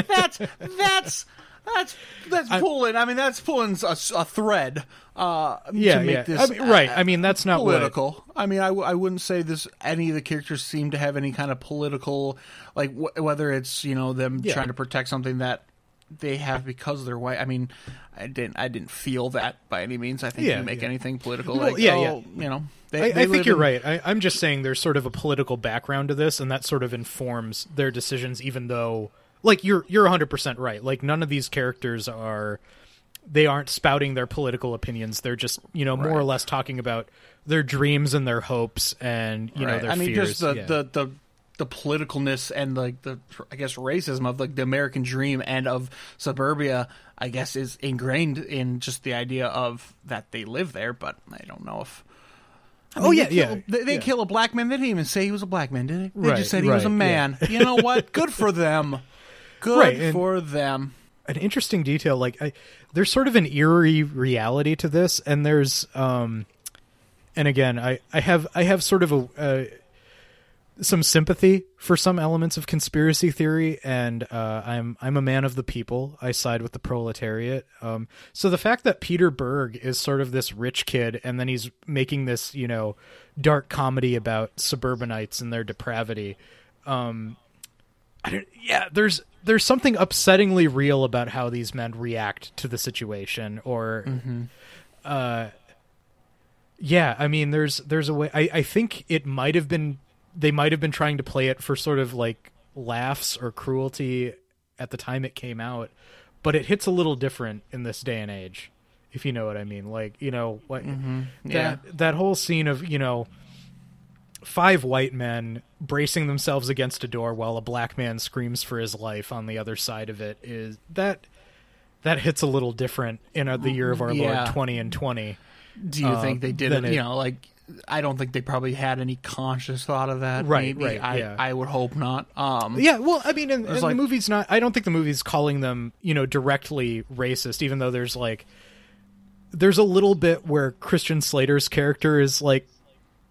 Speaker 6: that's that's that's that's pulling. I mean, that's pulling a, a thread. Uh,
Speaker 4: Yeah,
Speaker 6: to make
Speaker 4: yeah.
Speaker 6: this
Speaker 4: I mean, right. I mean, that's not what-
Speaker 6: political. I mean, I, w- I wouldn't say this. Any of the characters seem to have any kind of political, like wh- whether it's you know them
Speaker 4: Yeah.
Speaker 6: trying to protect something that they have because they're white. I mean, I didn't I didn't feel that by any means. I think
Speaker 4: Yeah,
Speaker 6: you make
Speaker 4: yeah.
Speaker 6: anything political,
Speaker 4: Well,
Speaker 6: like
Speaker 4: yeah,
Speaker 6: oh, you know. They,
Speaker 4: I,
Speaker 6: they
Speaker 4: I think you're
Speaker 6: in-
Speaker 4: right. I, I'm just saying there's sort of a political background to this, and that sort of informs their decisions. Even though, like, you're you're 100 percent right. Like, none of these characters are they aren't spouting their political opinions. They're just you know more or less talking about their dreams and their hopes and you know
Speaker 6: Right.
Speaker 4: their
Speaker 6: I mean,
Speaker 4: fears.
Speaker 6: just the,
Speaker 4: Yeah.
Speaker 6: the the the politicalness and like the I guess racism of like the American dream and of suburbia. I guess is ingrained in just the idea of that they live there, but I don't know if. I
Speaker 4: Oh, yeah,
Speaker 6: they
Speaker 4: yeah,
Speaker 6: kill, They, they
Speaker 4: yeah.
Speaker 6: kill a black man. They didn't even say he was a black man, did they? They
Speaker 4: Right,
Speaker 6: just said he was a
Speaker 4: right,
Speaker 6: man. You know what? Good for them. Good
Speaker 4: Right,
Speaker 6: for them.
Speaker 4: an interesting detail like I, there's sort of an eerie reality to this and there's um and again i i have i have sort of a uh, some sympathy for some elements of conspiracy theory and uh i'm i'm a man of the people i side with the proletariat um so the fact that peter berg is sort of this rich kid and then he's making this you know dark comedy about suburbanites and their depravity um I don't, yeah, there's there's something upsettingly real about how these men react to the situation, or, uh, yeah, I mean, there's there's a way. I I think it might have been they might have been trying to play it for sort of like laughs or cruelty at the time it came out, but it hits a little different in this day and age, if you know what I mean. Like you know what
Speaker 6: Yeah.
Speaker 4: that that whole scene of you know five white men bracing themselves against a door while a black man screams for his life on the other side of it is that that hits a little different in the year of our
Speaker 6: Yeah.
Speaker 4: lord 20 and 20
Speaker 6: Do you
Speaker 4: Uh,
Speaker 6: think they did it?
Speaker 4: it-
Speaker 6: You know, like I don't think they probably had any conscious thought of that.
Speaker 4: Right,
Speaker 6: maybe.
Speaker 4: right,
Speaker 6: I,
Speaker 4: yeah.
Speaker 6: I would hope not. Um,
Speaker 4: yeah well i mean and, and
Speaker 6: like-
Speaker 4: the movie's not i don't think the movie's calling them you know directly racist even though there's like there's a little bit where christian slater's character is like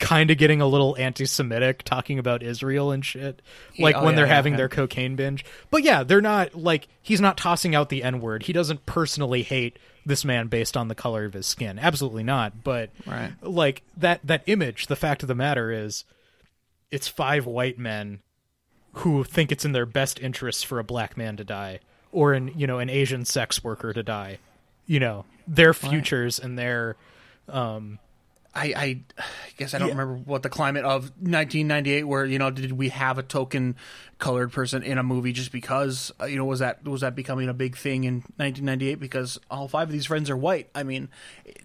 Speaker 4: kind of getting a little anti-semitic talking about israel and shit like
Speaker 6: oh,
Speaker 4: when
Speaker 6: yeah,
Speaker 4: they're
Speaker 6: yeah,
Speaker 4: having
Speaker 6: yeah.
Speaker 4: their cocaine binge. But yeah they're not like he's not tossing out the n-word. He doesn't personally hate this man based on the color of his skin. Absolutely not. But
Speaker 6: Right.
Speaker 4: like that that image the fact of the matter is it's five white men who think it's in their best interests for a black man to die or an you know an asian sex worker to die. You know their futures and their um
Speaker 6: I, I guess I don't
Speaker 4: Yeah.
Speaker 6: remember what the climate of 1998 where you know did we have a token colored person in a movie just because uh, you know was that was that becoming a big thing in 1998 because all five of these friends are white I mean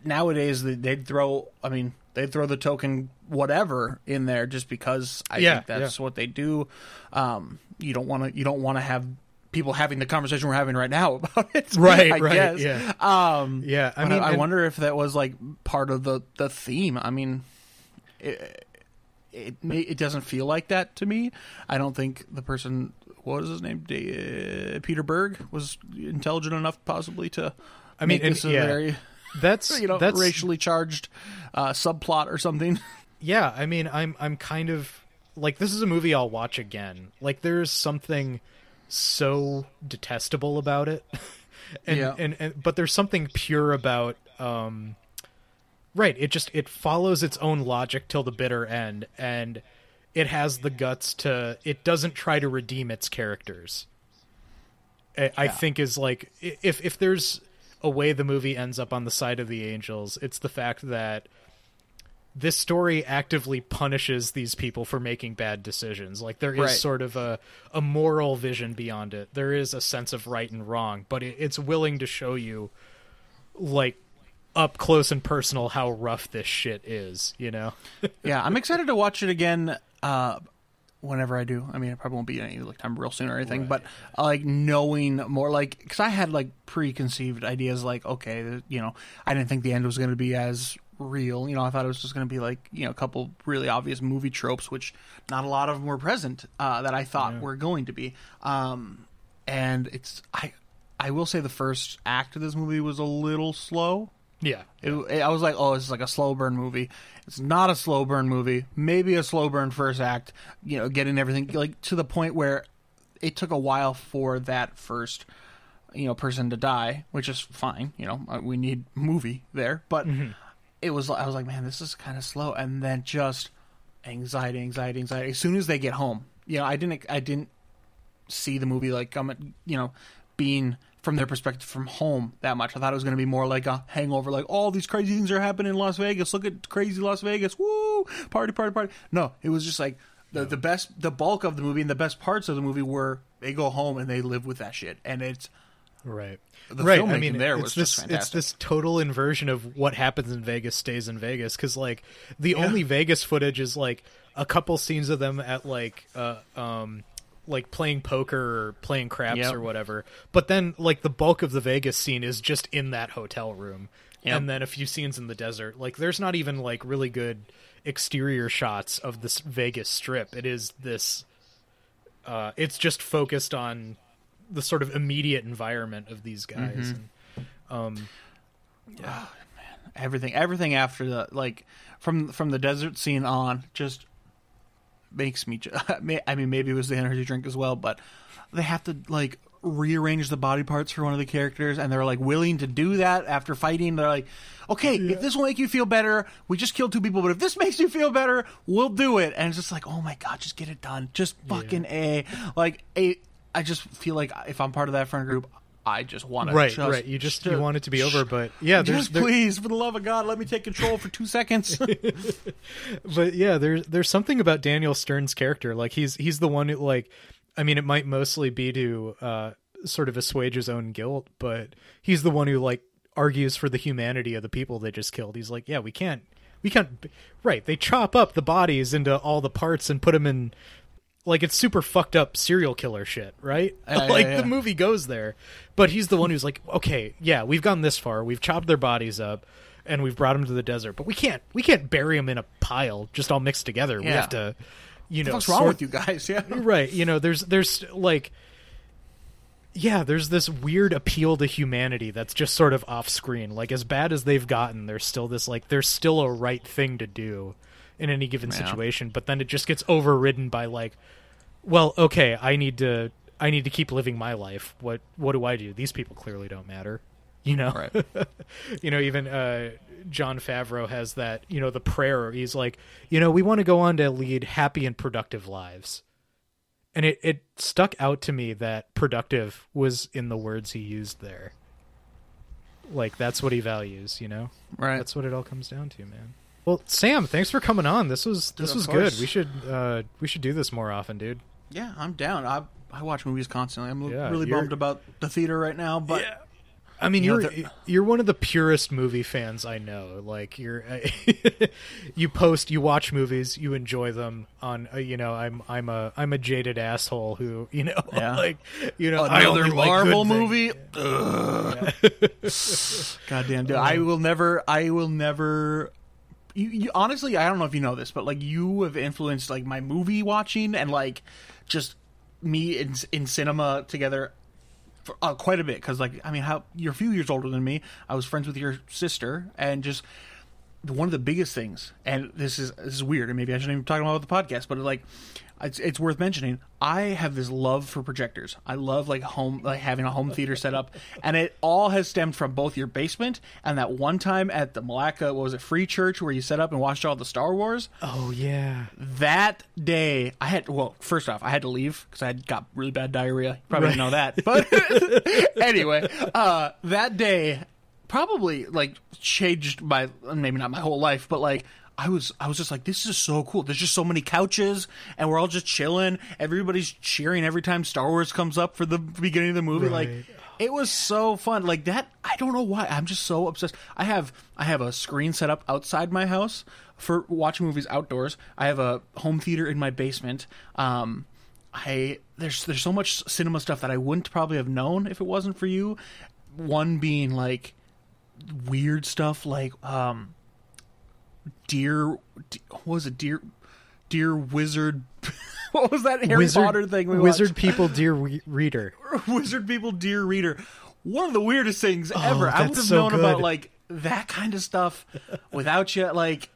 Speaker 6: nowadays they- they'd throw I mean they'd throw the token whatever in there just because I
Speaker 4: Yeah,
Speaker 6: think that's
Speaker 4: yeah.
Speaker 6: what they do um you don't want to you don't want to have people having the conversation we're having right now about it
Speaker 4: Right,
Speaker 6: I
Speaker 4: right,
Speaker 6: guess.
Speaker 4: yeah.
Speaker 6: um
Speaker 4: Yeah, I
Speaker 6: I
Speaker 4: mean,
Speaker 6: I
Speaker 4: and-
Speaker 6: wonder if that was like part of the the theme. I mean, it it, may, it doesn't feel like that to me. I don't think the person what was his name uh, Peter Berg was intelligent enough possibly to.
Speaker 4: I mean,
Speaker 6: make
Speaker 4: and-
Speaker 6: this a
Speaker 4: yeah.
Speaker 6: very
Speaker 4: that's
Speaker 6: you know
Speaker 4: that's
Speaker 6: racially charged uh, subplot or something.
Speaker 4: yeah i mean i'm i'm kind of like this is a movie i'll watch again like there's something so detestable about it and,
Speaker 6: Yeah.
Speaker 4: and and but there's something pure about um right it just it follows its own logic till the bitter end and it has the guts to it doesn't try to redeem its characters I, I think is like if if there's a way the movie ends up on the side of the angels. It's the fact that this story actively punishes these people for making bad decisions. Like there is
Speaker 6: Right.
Speaker 4: sort of a a moral vision beyond it. There is a sense of right and wrong, but it, it's willing to show you like up close and personal how rough this shit is, you know?
Speaker 6: yeah, I'm excited to watch it again. Uh, whenever I do, I mean, it probably won't be any like time real soon or anything, but uh, like knowing more, like because I had like preconceived ideas, like okay, you know, I didn't think the end was going to be as real. You know, I thought it was just going to be like you know a couple really obvious movie tropes, which not a lot of them were present uh, that I thought were going to be. Um, and it's I, I will say the first act of this movie was a little slow.
Speaker 4: Yeah.
Speaker 6: It, it- I was like, oh, this is like a slow burn movie. It's not a slow burn movie. Maybe a slow burn first act. You know, getting everything like to the point where it took a while for that first, you know, person to die, which is fine. You know, uh, we need movie there, but it was. I was like, man, this is kind of slow, and then just anxiety, anxiety, anxiety. As soon as they get home, you know, I didn't, I didn't see the movie like coming, you know, being from their perspective from home that much. I thought it was going to be more like a hangover, like all these crazy things are happening in Las Vegas. Look at crazy Las Vegas, woo, party, party, party. No, it was just like the the best, the bulk of the movie and the best parts of the movie were they go home and they live with that shit, and it's
Speaker 4: Right.
Speaker 6: The
Speaker 4: right. I mean,
Speaker 6: there
Speaker 4: it's
Speaker 6: was
Speaker 4: this
Speaker 6: just
Speaker 4: it's this total inversion of what happens in Vegas stays in Vegas because like the only Vegas footage is like a couple scenes of them at like uh um like playing poker or playing craps
Speaker 6: Yep.
Speaker 4: or whatever. But then like the bulk of the Vegas scene is just in that hotel room.
Speaker 6: Yep.
Speaker 4: And then a few scenes in the desert. Like there's not even like really good exterior shots of this Vegas strip. It is this uh it's just focused on the sort of immediate environment of these guys.
Speaker 6: Mm-hmm.
Speaker 4: And, um,
Speaker 6: everything everything after the like from from the desert scene on just makes me i mean maybe it was the energy drink as well but they have to like rearrange the body parts for one of the characters and they're like willing to do that after fighting. They're like okay if this will make you feel better we just killed two people but if this makes you feel better we'll do it. And it's just like oh my god just get it done. Just fucking a. Like a i just feel like if i'm part of that friend group i just want to
Speaker 4: right,
Speaker 6: just,
Speaker 4: right. You just you want it to be over, but yeah, there's
Speaker 6: just
Speaker 4: there-
Speaker 6: please, for the love of God, let me take control for two seconds.
Speaker 4: but yeah, there's there's something about Daniel Stern's character. Like he's he's the one who like, I mean, it might mostly be to uh, sort of assuage his own guilt, but he's the one who like argues for the humanity of the people they just killed. He's like, yeah, we can't, we can't. Right? They chop up the bodies into all the parts and put them in. Like it's super fucked up serial killer shit, right?
Speaker 6: Yeah, yeah,
Speaker 4: like
Speaker 6: yeah.
Speaker 4: the movie goes there, but he's the one who's like, okay, yeah, we've gone this far, we've chopped their bodies up, and we've brought them to the desert, but we can't, we can't bury them in a pile just all mixed together. We have to, you know,
Speaker 6: What's wrong with you guys? Yeah.
Speaker 4: right? You know, there's there's like, yeah, there's this weird appeal to humanity that's just sort of off screen. Like as bad as they've gotten, there's still this like there's still a right thing to do in any given
Speaker 6: Yeah.
Speaker 4: situation, but then it just gets overridden by like, well, okay, I need to I need to keep living my life. What what do I do? These people clearly don't matter. You know,
Speaker 6: Right.
Speaker 4: you know, even uh, Jon Favreau has that. You know, the prayer. He's like, you know, we want to go on to lead happy and productive lives, and it it stuck out to me that productive was in the words he used there. Like that's what he values. You know,
Speaker 6: Right.
Speaker 4: that's what it all comes down to, man. Well, Sam, thanks for coming on. This was this
Speaker 6: Of
Speaker 4: was
Speaker 6: course.
Speaker 4: good. We should uh we should do this more often, dude.
Speaker 6: Yeah, I'm down. I I watch movies constantly. I'm
Speaker 4: Yeah,
Speaker 6: really bummed about the theater right now, but
Speaker 4: I mean,
Speaker 6: You know,
Speaker 4: you're you're one of the purest movie fans I know. Like you're, you post, you watch movies, you enjoy them. On uh, you know, I'm I'm a I'm a jaded asshole who you know,
Speaker 6: Yeah.
Speaker 4: like you know,
Speaker 6: another
Speaker 4: like
Speaker 6: Marvel
Speaker 4: good
Speaker 6: movie.
Speaker 4: things.
Speaker 6: Ugh. Goddamn, dude! I will never. I will never. You, you honestly, I don't know if you know this, but like you have influenced like my movie watching and like just me in in cinema together for, uh, quite a bit because like I mean how you're a few years older than me. I was friends with your sister and just one of the biggest things, and this is this is weird, and maybe I shouldn't even talk about the podcast, but like, it's it's worth mentioning. I have this love for projectors. I love like home, like having a home theater set up, and it all has stemmed from both your basement and that one time at the Malacca, what was it, Free Church, where you set up and watched all the Star Wars.
Speaker 4: Oh yeah.
Speaker 6: That day, I had well, first off, I had to leave because I had got really bad diarrhea. You probably didn't know that, but anyway, uh, that day probably like changed my maybe not my whole life, but like I was I was just like this is so cool. There's just so many couches and we're all just chilling. Everybody's cheering every time Star Wars comes up for the beginning of the movie. Like it was so fun. Like that I don't know why. I'm just so obsessed. I have I have a screen set up outside my house for watching movies outdoors. I have a home theater in my basement. Um I there's there's so much cinema stuff that I wouldn't probably have known if it wasn't for you. One being like weird stuff like um deer what was it deer deer wizard what was that Harry
Speaker 4: Wizard
Speaker 6: Potter thing we
Speaker 4: Wizard
Speaker 6: watched?
Speaker 4: people, dear re- reader.
Speaker 6: wizard people dear reader one of the weirdest things ever i
Speaker 4: Oh,
Speaker 6: would have
Speaker 4: so
Speaker 6: known about like that kind of stuff without you like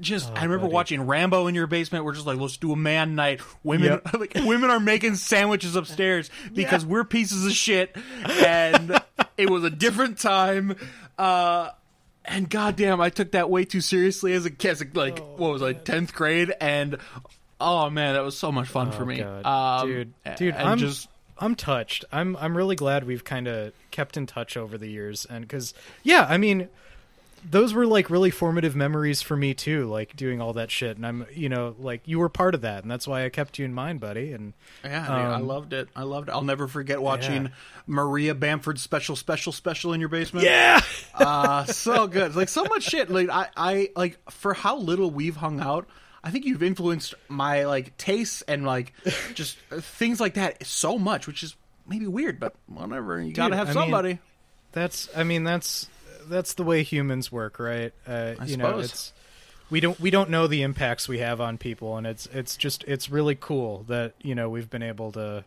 Speaker 6: just
Speaker 4: Oh,
Speaker 6: I remember
Speaker 4: buddy.
Speaker 6: watching Rambo in your basement. We're just like, let's do a man night. Women,
Speaker 4: Yep.
Speaker 6: like women are making sandwiches upstairs because we're pieces of shit, and it was a different time. Uh, and goddamn, I took that way too seriously as a kid. Like, what was I, tenth grade? And oh man, that was so much fun for
Speaker 4: Oh,
Speaker 6: me, Um,
Speaker 4: dude, dude, I'm
Speaker 6: just
Speaker 4: I'm touched. I'm I'm really glad we've kind of kept in touch over the years, and because yeah, I mean, those were like really formative memories for me too, like doing all that shit, and I'm you know like you were part of that, and that's why I kept you in mind, buddy. And
Speaker 6: Yeah, dude, I
Speaker 4: Um,
Speaker 6: loved it. I loved it. I'll never forget watching
Speaker 4: Yeah.
Speaker 6: Maria Bamford's special, special, special in your basement.
Speaker 4: yeah,
Speaker 6: uh, so good. Like so much shit. Like I, I like for how little we've hung out. I think you've influenced my like tastes and like just uh, things like that so much, which is maybe weird, but whatever. You gotta have
Speaker 4: I mean,
Speaker 6: somebody.
Speaker 4: that's I mean that's that's the way humans work, right? Uh,
Speaker 6: I
Speaker 4: you know,
Speaker 6: suppose.
Speaker 4: it's we don't we don't know the impacts we have on people, and it's it's just it's really cool that you know we've been able to,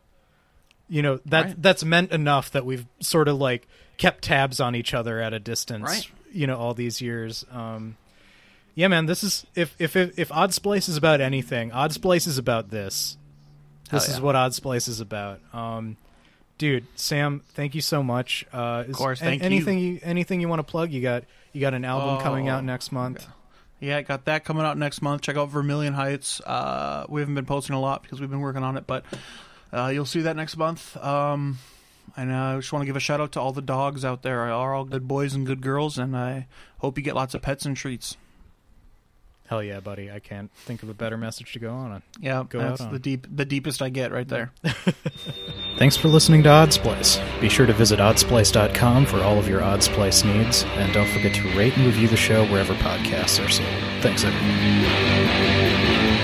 Speaker 4: you know that
Speaker 6: Right.
Speaker 4: that's meant enough that we've sort of like kept tabs on each other at a distance,
Speaker 6: Right.
Speaker 4: you know, all these years. Um, yeah, man, this is if if if, if Oddsplice is about anything, Oddsplice is about this. This
Speaker 6: Hell
Speaker 4: is what Oddsplice is about. Um, dude, Sam, thank you so much. Uh, is,
Speaker 6: course, thank you.
Speaker 4: anything you. anything you want to plug? You got you got an album coming
Speaker 6: Oh,
Speaker 4: out next month.
Speaker 6: Yeah, got that coming out next month. Check out Vermillion Heights. Uh, we haven't been posting a lot because we've been working on it, but uh, you'll see that next month. Um, and uh, I just want to give a shout out to all the dogs out there. They Are all good boys and good girls, and I hope you get lots of pets and treats.
Speaker 4: Hell yeah, buddy! I can't think of a better message to go on.
Speaker 6: Yeah,
Speaker 4: Go
Speaker 6: that's
Speaker 4: on.
Speaker 6: the deep, the deepest I get right there.
Speaker 4: Thanks for listening to Oddsplice. Be sure to visit oddsplice.com for all of your Oddsplice needs, and don't forget to rate and review the show wherever podcasts are sold. Thanks, everyone.